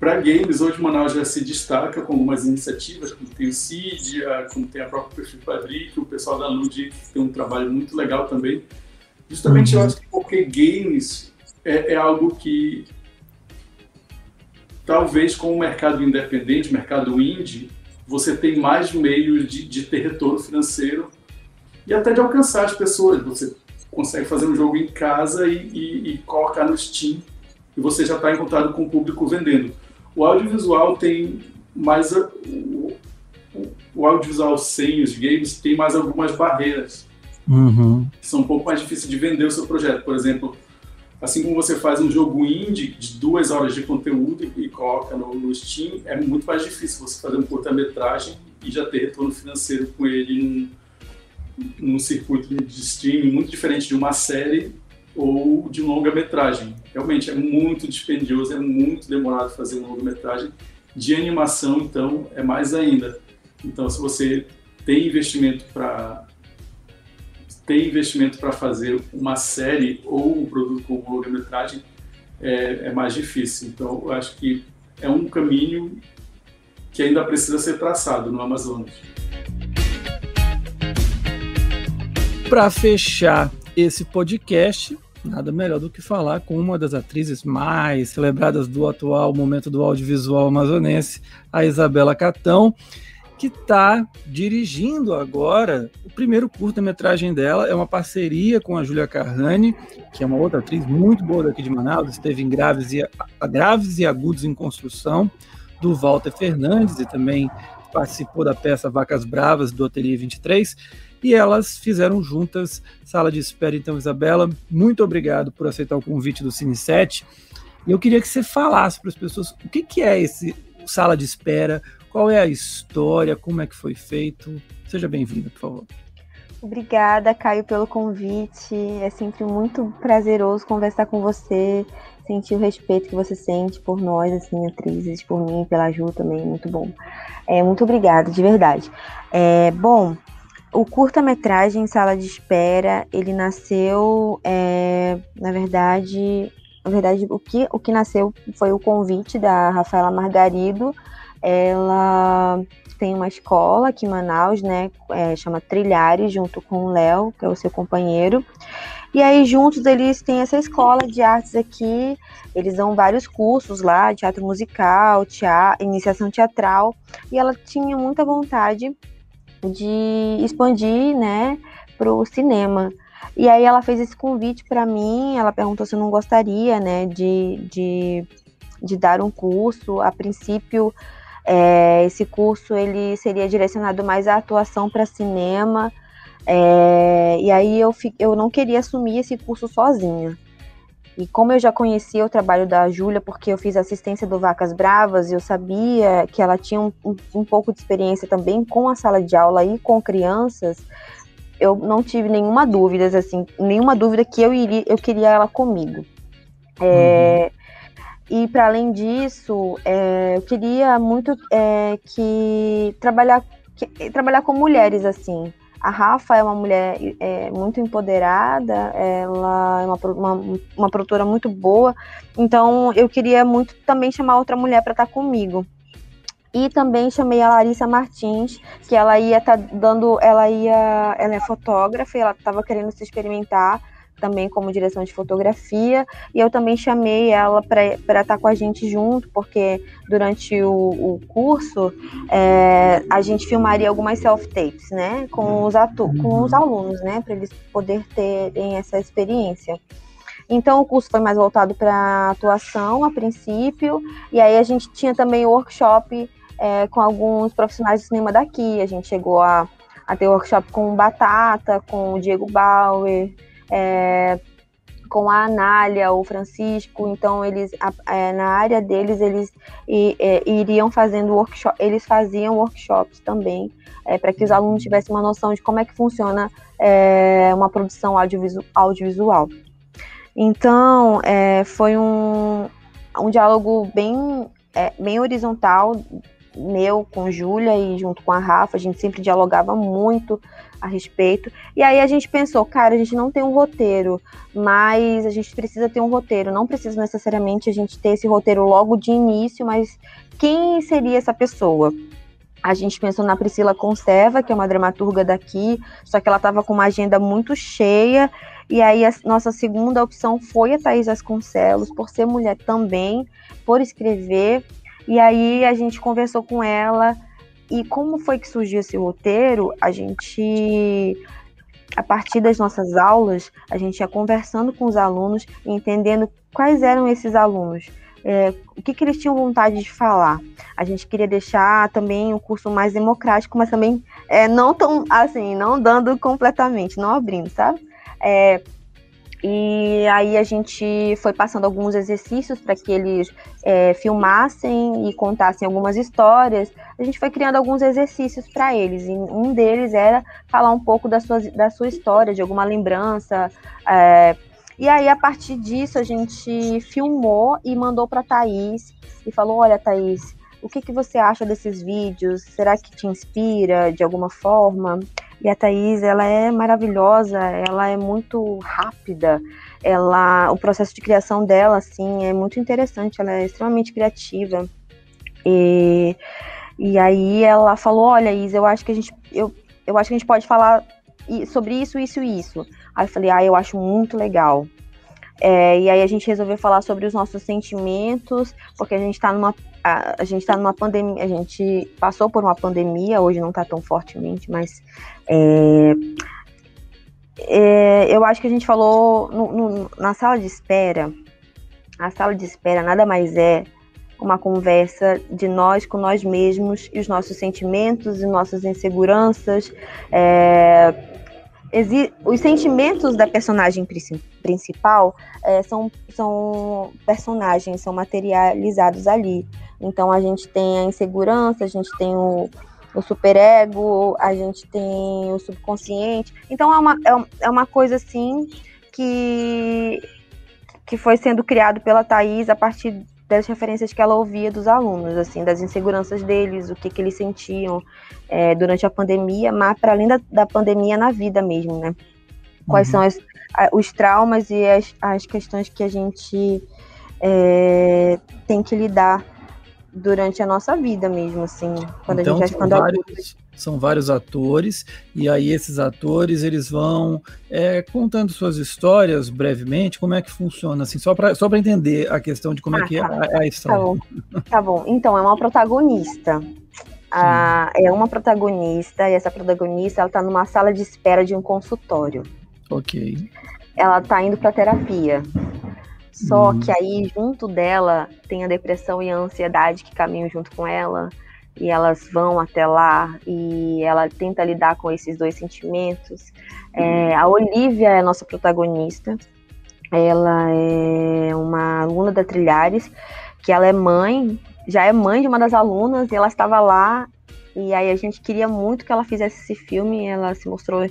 para games, hoje Manaus já se destaca com algumas iniciativas, como tem o CID, como tem a própria Perfil Fabric, o pessoal da Lud tem um trabalho muito legal também. Justamente uhum. eu acho que porque games é, é, algo que talvez com o mercado independente, mercado indie, você tem mais meios de, de ter retorno financeiro e até de alcançar as pessoas. Você consegue fazer um jogo em casa e, e, e colocar no Steam e você já está em contato com o público vendendo. O audiovisual tem mais. O, o audiovisual sem os games tem mais algumas barreiras. Uhum. Que são um pouco mais difíceis de vender o seu projeto. Por exemplo, assim como você faz um jogo indie de duas horas de conteúdo e, coloca no, no, Steam, é muito mais difícil você fazer um curta-metragem e já ter retorno financeiro com ele num, num circuito de streaming muito diferente de uma série ou de um longa-metragem. Realmente é muito dispendioso, é muito demorado fazer um longa-metragem. De animação, então, é mais ainda. Então, se você tem investimento para tem investimento para fazer uma série ou um produto com longa-metragem, é, é mais difícil. Então, eu acho que é um caminho que ainda precisa ser traçado no Amazonas. Para fechar esse podcast, nada melhor do que falar com uma das atrizes mais celebradas do atual momento do audiovisual amazonense, a Isabela Catão, que está dirigindo agora o primeiro curta-metragem dela. É uma parceria com a Júlia Carrani, que é uma outra atriz muito boa daqui de Manaus, esteve em Graves e, Graves e Agudos em Construção, do Walter Fernandes, e também participou da peça Vacas Bravas, do Ateliê 23 e elas fizeram juntas sala de espera. Então, Isabela, muito obrigado por aceitar o convite do Cine 7. E eu queria que você falasse para as pessoas o que, que é esse sala de espera, qual é a história, como é que foi feito. Seja bem-vinda, por favor. Obrigada, Caio, pelo convite. É sempre muito prazeroso conversar com você, sentir o respeito que você sente por nós, assim, atrizes, por mim, pela Ju também, muito bom. É, muito obrigada, de verdade. É, bom, o curta-metragem Sala de Espera, ele nasceu, é, na verdade, na verdade, o que, o que nasceu foi o convite da Rafaela Margarido. Ela tem uma escola aqui em Manaus, né? É, chama Trilhares, junto com o Léo, que é o seu companheiro. E aí, juntos, eles têm essa escola de artes aqui. Eles dão vários cursos lá, teatro musical, teatro, iniciação teatral. E ela tinha muita vontade de expandir, né, para o cinema. E aí ela fez esse convite para mim, ela perguntou se eu não gostaria, né, de, de, de dar um curso. A princípio, é, esse curso ele seria direcionado mais à atuação para cinema. É, e aí eu, eu não queria assumir esse curso sozinha. E como eu já conhecia o trabalho da Júlia, porque eu fiz assistência do Vacas Bravas, eu sabia que ela tinha um, um, um pouco de experiência também com a sala de aula e com crianças, eu não tive nenhuma dúvida, assim, nenhuma dúvida que eu iria, eu queria ela comigo. É, uhum. E para além disso, é, eu queria muito é, que trabalhar que, trabalhar com mulheres assim. A Rafa é uma mulher é, muito empoderada, ela é uma, uma, uma produtora muito boa, então eu queria muito também chamar outra mulher para estar tá comigo. E também chamei a Larissa Martins, que ela ia estar tá dando, ela ia, ela é fotógrafa, e ela estava querendo se experimentar também como direção de fotografia, e eu também chamei ela para estar tá com a gente junto, porque durante o, o curso é, a gente filmaria algumas self-tapes, né, com os, atu com os alunos, né, para eles poderem terem essa experiência. Então o curso foi mais voltado para atuação a princípio, e aí a gente tinha também workshop é, com alguns profissionais de cinema daqui. A gente chegou a, a ter workshop com o Batata, com o Diego Bauer, é, com a Anália, o Francisco. Então, eles é, na área deles, eles e, é, iriam fazendo workshop, eles faziam workshops também, é, para que os alunos tivessem uma noção de como é que funciona é, uma produção audiovisu audiovisual. Então, foi um, um diálogo bem, bem horizontal meu com Júlia e junto com a Rafa, a gente sempre dialogava muito a respeito. E aí a gente pensou, cara, a gente não tem um roteiro, mas a gente precisa ter um roteiro. Não precisa necessariamente a gente ter esse roteiro logo de início, mas quem seria essa pessoa? A gente pensou na Priscila Conserva, que é uma dramaturga daqui, só que ela estava com uma agenda muito cheia. E aí a nossa segunda opção foi a Thaís Vasconcelos, por ser mulher também, por escrever e aí a gente conversou com ela e como foi que surgiu esse roteiro? A gente a partir das nossas aulas, a gente ia conversando com os alunos entendendo quais eram esses alunos, é, o que, que eles tinham vontade de falar. A gente queria deixar também o curso mais democrático, mas também é, não tão assim, não dando completamente, não abrindo, sabe? É, e aí a gente foi passando alguns exercícios para que eles é, filmassem e contassem algumas histórias. A gente foi criando alguns exercícios para eles. E um deles era falar um pouco da sua, da sua história, de alguma lembrança. É, e aí, a partir disso, a gente filmou e mandou para a Thaís e falou: Olha, Thaís, o que, que você acha desses vídeos? Será que te inspira de alguma forma? E a Thaís, ela é maravilhosa, ela é muito rápida, ela, o processo de criação dela, assim, é muito interessante, ela é extremamente criativa. E, e aí ela falou, olha, Isa, eu acho que a gente, eu, eu acho que a gente pode falar sobre isso, isso e isso. Aí eu falei, ah, eu acho muito legal. É, e aí a gente resolveu falar sobre os nossos sentimentos, porque a gente está numa a, a gente está numa pandemia, a gente passou por uma pandemia, hoje não está tão fortemente, mas é, é, eu acho que a gente falou no, no, na sala de espera. A sala de espera nada mais é uma conversa de nós com nós mesmos e os nossos sentimentos e nossas inseguranças. É, os sentimentos da personagem principal é, são, são personagens, são materializados ali. Então a gente tem a insegurança, a gente tem o, o superego, a gente tem o subconsciente. Então é uma, é, é uma coisa assim que, que foi sendo criado pela Thais a partir das referências que ela ouvia dos alunos, assim, das inseguranças deles, o que, que eles sentiam é, durante a pandemia, mas para além da, da pandemia na vida mesmo, né? quais uhum. são as, os traumas e as, as questões que a gente é, tem que lidar durante a nossa vida mesmo, assim, quando então, a gente vai ficando vários, São vários atores, e aí esses atores, eles vão é, contando suas histórias brevemente, como é que funciona, assim, só para só entender a questão de como é ah, é que tá. é a, a história. Tá bom. tá bom, então, é uma protagonista, ah, é uma protagonista, e essa protagonista, ela tá numa sala de espera de um consultório. Ok. Ela tá indo para terapia. Só uhum. que aí, junto dela, tem a depressão e a ansiedade que caminham junto com ela. E elas vão até lá e ela tenta lidar com esses dois sentimentos. É, a Olivia é a nossa protagonista. Ela é uma aluna da Trilhares, que ela é mãe, já é mãe de uma das alunas, e ela estava lá. E aí a gente queria muito que ela fizesse esse filme. Ela se mostrou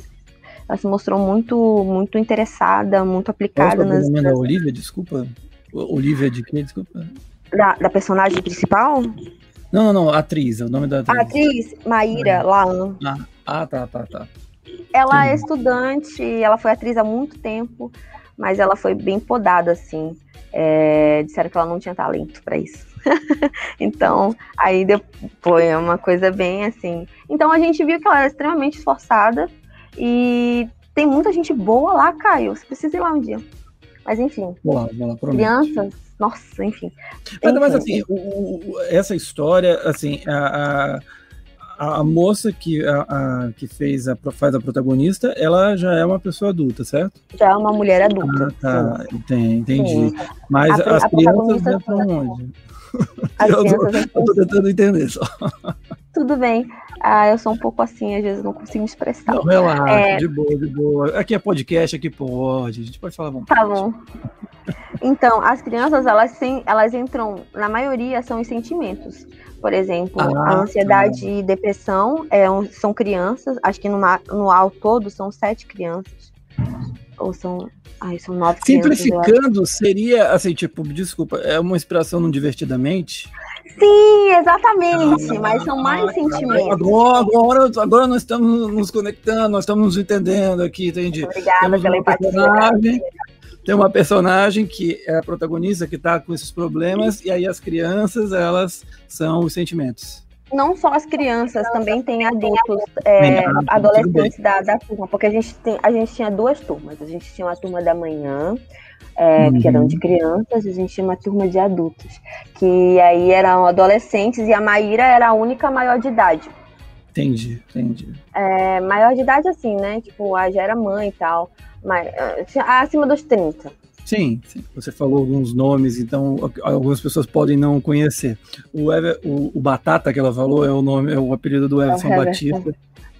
ela se mostrou muito, muito interessada, muito aplicada. Qual é o nome da Olivia, desculpa? Olivia de quê, desculpa? Da, da personagem principal? Não, não, não, atriz, é o nome da atriz. A atriz, Maíra é. Laan. Ah, ah, tá, tá, tá. Ela Sim. é estudante, ela foi atriz há muito tempo, mas ela foi bem podada, assim. É, disseram que ela não tinha talento para isso. então, aí depois é uma coisa bem assim. Então a gente viu que ela era extremamente esforçada e tem muita gente boa lá, Caio. Você precisa ir lá um dia. Mas enfim. Vou lá, vou lá, Crianças, nossa, enfim. Mas, mas assim, o, o, essa história, assim, a, a, a moça que, a, a, que fez a, faz a protagonista, ela já é uma pessoa adulta, certo? Já é uma mulher adulta. Ah, tá, entendi. entendi. Mas as crianças entram onde? Eu, tô, eu tô tentando entender só. Tudo bem. Ah, eu sou um pouco assim, às vezes não consigo me expressar. Não, relaxa, é... de boa, de boa. Aqui é podcast, aqui pode, a gente pode falar Tá bom. Então, as crianças, elas, sim, elas entram, na maioria, são os sentimentos. Por exemplo, ah, a ansiedade e depressão é são crianças, acho que no, no ao todo são sete crianças. Ou são. Ai, são nove Simplificando, seria assim, tipo, desculpa, é uma inspiração no Divertidamente? Sim, exatamente, ah, mas são mais ah, sentimentos. Agora, agora, agora nós estamos nos conectando, nós estamos nos entendendo aqui, entendi. Obrigada Temos pela empatia. Tem uma personagem que é a protagonista que está com esses problemas, e aí as crianças, elas são os sentimentos. Não só as crianças, também tem adultos, é, adolescentes da, da turma, porque a gente, tem, a gente tinha duas turmas. A gente tinha uma turma da manhã, é, uhum. que eram de crianças, e a gente tinha uma turma de adultos, que aí eram adolescentes, e a Maíra era a única maior de idade. Entendi, entendi. É, maior de idade, assim, né? Tipo, a já era mãe e tal, mas acima dos 30. Sim, sim, você falou alguns nomes, então algumas pessoas podem não conhecer. O, Ever, o, o, Batata que ela falou é o nome, é o apelido do Everson é Batista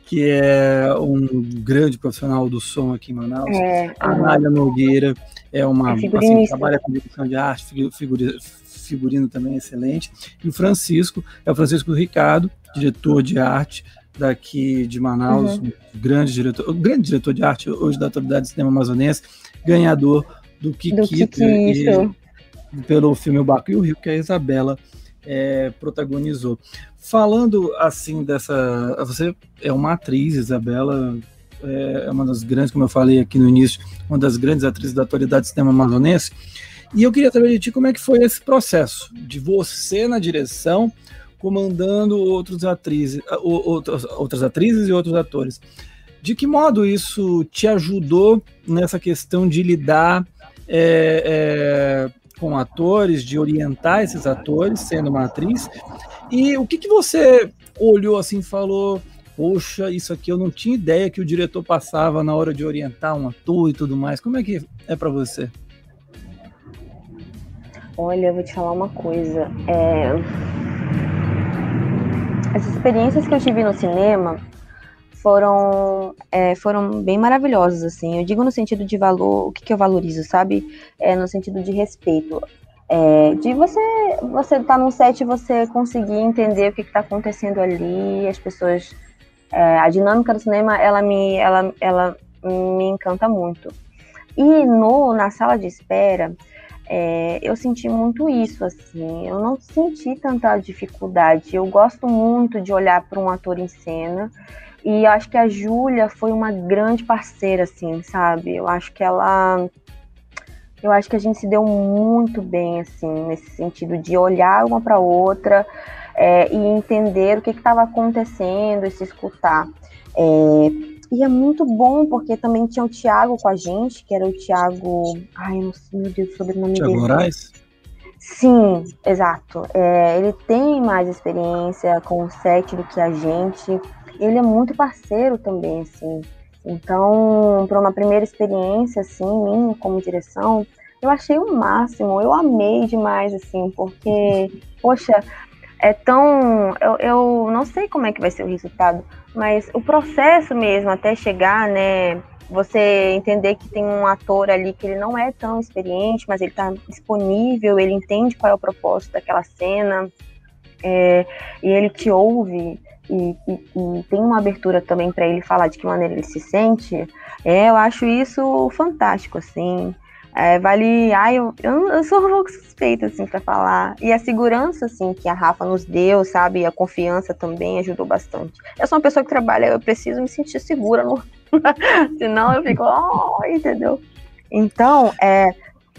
que é um grande profissional do som aqui em Manaus. É, a Nália Nogueira é uma é assim, trabalha com direção de arte, figurino, figurino também excelente. E o Francisco é o Francisco Ricardo, diretor de arte daqui de Manaus, uhum. um grande diretor, um grande diretor de arte hoje da Autoridade de Cinema Amazonense, ganhador do Kikito, pelo filme O Baco e o Rio, que a Isabela é, protagonizou. Falando assim dessa. Você é uma atriz, Isabela, é, é uma das grandes, como eu falei aqui no início, uma das grandes atrizes da atualidade do cinema amazonense. E eu queria saber de ti como é que foi esse processo de você na direção, comandando outros atrizes, outras, outras atrizes e outros atores. De que modo isso te ajudou nessa questão de lidar é, é, com atores, de orientar esses atores, sendo uma atriz. E o que, que você olhou assim e falou: Poxa, isso aqui eu não tinha ideia que o diretor passava na hora de orientar um ator e tudo mais. Como é que é para você? Olha, eu vou te falar uma coisa. É... As experiências que eu tive no cinema foram, é, foram bem maravilhosos, assim. Eu digo no sentido de valor, o que, que eu valorizo, sabe? É no sentido de respeito. É, de você você tá num set e você conseguir entender o que está acontecendo ali, as pessoas. É, a dinâmica do cinema, ela me, ela, ela me encanta muito. E no, na sala de espera, é, eu senti muito isso, assim. Eu não senti tanta dificuldade. Eu gosto muito de olhar para um ator em cena E acho que a Júlia foi uma grande parceira, assim, sabe? Eu acho que ela. Eu acho que a gente se deu muito bem, assim, nesse sentido de olhar uma para outra é, e entender o que estava acontecendo e se escutar. É, e é muito bom, porque também tinha o Thiago com a gente, que era o Thiago. Ai, eu não sei, meu Deus, sobre o nome Thiago dele. Moraes? Sim, exato. É, ele tem mais experiência com o set do que a gente ele é muito parceiro também, assim. Então, para uma primeira experiência, assim, minha como direção, eu achei o máximo, eu amei demais, assim, porque, poxa, é tão. Eu, eu não sei como é que vai ser o resultado, mas o processo mesmo até chegar, né? Você entender que tem um ator ali que ele não é tão experiente, mas ele está disponível, ele entende qual é o propósito daquela cena, é, e ele te ouve e, e, e tem uma abertura também para ele falar de que maneira ele se sente, é, eu acho isso fantástico, assim. É, vale. Ai, eu, eu, eu, sou um pouco suspeita, assim, para falar. E a segurança, assim, que a Rafa nos deu, sabe? A confiança também ajudou bastante. Eu sou uma pessoa que trabalha, eu preciso me sentir segura, no... senão eu fico, oh, entendeu? Então, é,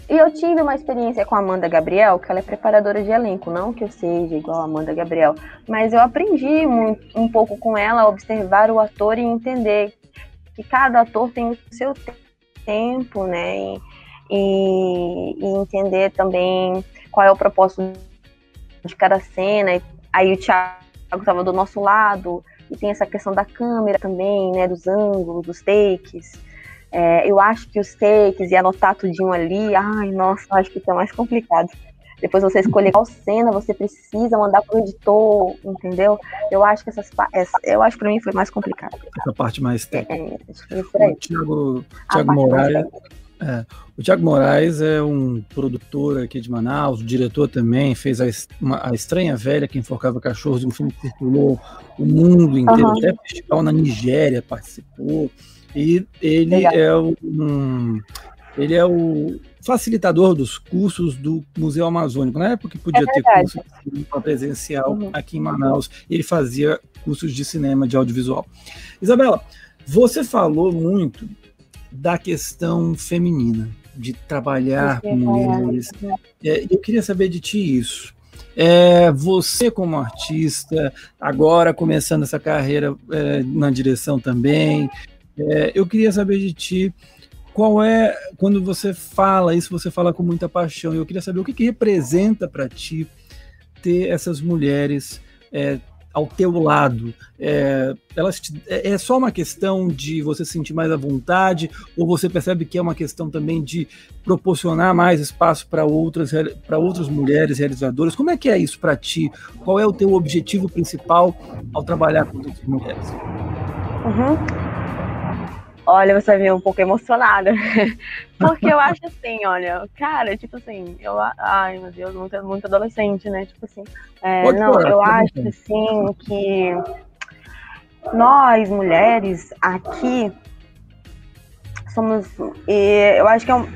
e eu tive uma experiência com a Amanda Gabriel, que ela é preparadora de elenco, não que eu seja igual a Amanda Gabriel, mas eu aprendi muito, um pouco com ela a observar o ator e entender que cada ator tem o seu tempo, né? E, e, e entender também qual é o propósito de cada cena. Aí o Thiago estava do nosso lado, e tem essa questão da câmera também, né? Dos ângulos, dos takes. É, eu acho que os takes e anotar tudinho ali, ai, nossa, acho que é mais complicado. Depois você escolher qual cena você precisa mandar pro editor, entendeu? Eu acho que essas essa, eu acho que para mim foi mais complicado. Essa parte mais técnica. É, é, o Thiago, Thiago Moraes, é, o Thiago Moraes é um produtor aqui de Manaus, diretor também, fez a, uma, a Estranha Velha, que enforcava cachorros, um filme que circulou o mundo inteiro, uhum. até festival na Nigéria participou. E ele Legal. é um, ele é o facilitador dos cursos do Museu Amazônico. Na época que podia é ter curso presencial uhum. aqui em Manaus, ele fazia cursos de cinema, de audiovisual. Isabela, você falou muito da questão feminina, de trabalhar com mulheres. É, eu queria saber de ti isso. É, você como artista, agora começando essa carreira é, na direção também, é, eu queria saber de ti qual é, quando você fala isso, você fala com muita paixão. Eu queria saber o que, que representa para ti ter essas mulheres é, ao teu lado. É, elas te, é, é só uma questão de você sentir mais à vontade, ou você percebe que é uma questão também de proporcionar mais espaço para outras, para outras mulheres realizadoras? Como é que é isso para ti? Qual é o teu objetivo principal ao trabalhar com outras mulheres? Uhum. Olha, você vai um pouco emocionada. Porque eu acho assim, olha, cara, tipo assim, eu. Ai, meu Deus, muito, muito adolescente, né? Tipo assim. É, não, eu acho assim que nós, mulheres, aqui, somos. E eu acho que é um,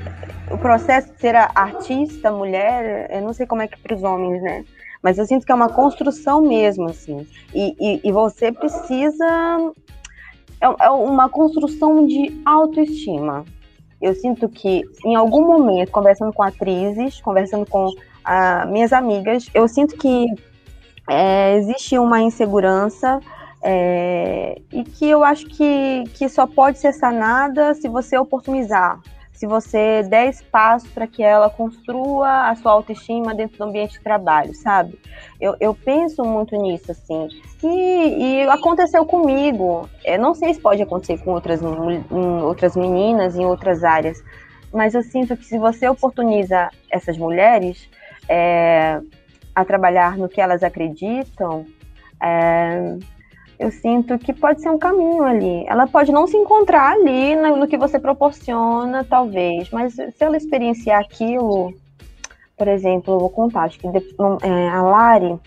o processo de ser artista, mulher, eu não sei como é que é para os homens, né? Mas eu sinto que é uma construção mesmo, assim. E, e, e você precisa é, é uma construção de autoestima. Eu sinto que, em algum momento, conversando com atrizes, conversando com ah, minhas amigas, eu sinto que é, existe uma insegurança é, e que eu acho que, que só pode ser sanada se você oportunizar se você der espaço para que ela construa a sua autoestima dentro do ambiente de trabalho, sabe? Eu, eu penso muito nisso, assim. E, e aconteceu comigo. Eu não sei se pode acontecer com outras, outras meninas em outras áreas, mas eu sinto que se você oportuniza essas mulheres é, a trabalhar no que elas acreditam, é, eu sinto que pode ser um caminho ali. Ela pode não se encontrar ali no, que você proporciona, talvez, mas se ela experienciar aquilo, por exemplo, eu vou contar, acho que é, a Lari,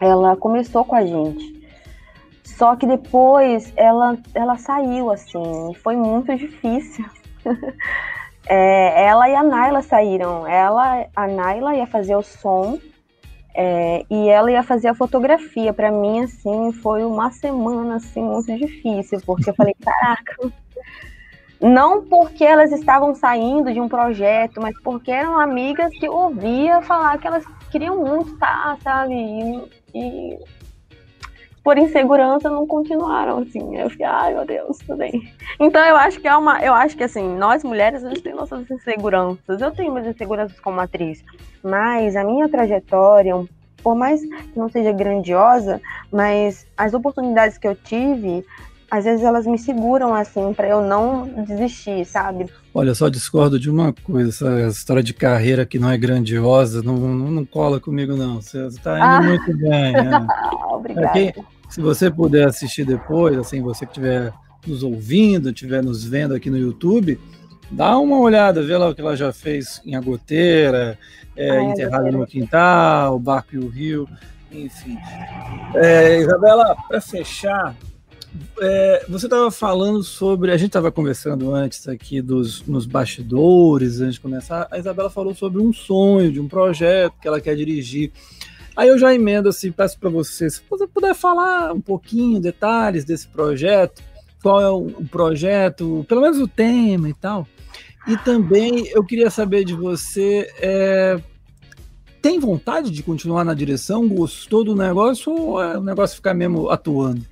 ela começou com a gente. Só que depois ela, ela saiu, assim, foi muito difícil. é, ela e a Naila saíram. Ela, a Naila ia fazer o som É, e ela ia fazer a fotografia. Para mim, assim, foi uma semana assim muito difícil, porque eu falei, caraca, não porque elas estavam saindo de um projeto, mas porque eram amigas que ouvia falar que elas queriam muito estar, sabe? E, e por insegurança não continuaram assim. Eu fiquei, ai meu Deus, bem. Então eu acho que é uma, eu acho que assim, nós mulheres a gente tem nossas inseguranças. Eu tenho minhas inseguranças como atriz, mas a minha trajetória, por mais que não seja grandiosa, mas as oportunidades que eu tive às vezes elas me seguram assim para eu não desistir, sabe? Olha, só discordo de uma coisa, essa história de carreira que não é grandiosa, não, não, não cola comigo não. Você está indo ah. muito bem. Né? Obrigada. Quem, se você puder assistir depois, assim, você que estiver nos ouvindo, estiver nos vendo aqui no YouTube, dá uma olhada, vê lá o que ela já fez em Agoteira, é, ah, Enterrado no Quintal, o Barco e o Rio, enfim. É, Isabela, para fechar, é, você estava falando sobre. A gente estava conversando antes aqui dos, nos bastidores, antes de começar. A Isabela falou sobre um sonho, de um projeto que ela quer dirigir. Aí eu já emendo assim, peço para você, se você puder falar um pouquinho, detalhes desse projeto, qual é o, projeto, pelo menos o tema e tal. E também eu queria saber de você, é, tem vontade de continuar na direção? Gostou do negócio ou é o negócio ficar mesmo atuando?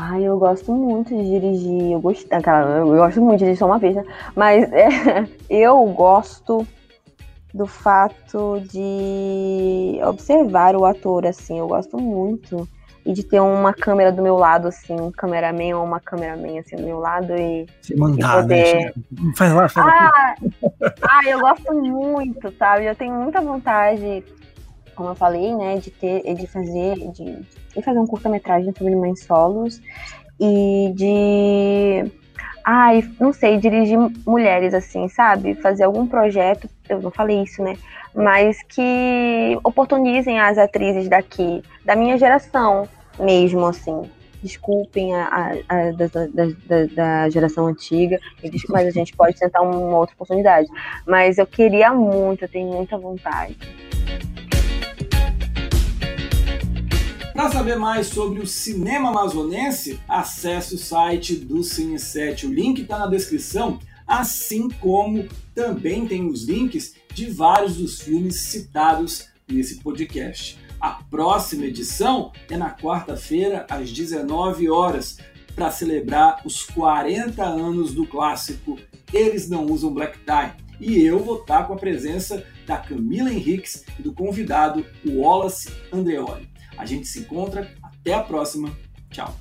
Ai, eu gosto muito de dirigir. Eu gosto, eu gosto muito de dirigir só uma vez, né? Mas é, eu gosto do fato de observar o ator, assim. Eu gosto muito. E de ter uma câmera do meu lado, assim, um cameraman ou uma cameraman assim do meu lado e. Se mandar, poder... né? Faz lá, faz ah, ah, eu gosto muito, sabe? Eu tenho muita vontade, como eu falei, né, de ter, de fazer, de fazer um curta-metragem sobre mães solos e de. Ai, não sei, dirigir mulheres assim, sabe? Fazer algum projeto, eu não falei isso, né? Mas que oportunizem as atrizes daqui, da minha geração mesmo, assim. Desculpem a, a, a da, da, da, geração antiga, mas a gente pode tentar uma outra oportunidade. Mas eu queria muito, eu tenho muita vontade. Para saber mais sobre o cinema amazonense, acesse o site do Cine7. O link está na descrição, assim como também tem os links de vários dos filmes citados nesse podcast. A próxima edição é na quarta-feira, às 19 horas, para celebrar os 40 anos do clássico Eles Não Usam Black Tie. E eu vou estar com a presença da Camila Henriques e do convidado Wallace Andreoli. A gente se encontra. Até a próxima. Tchau.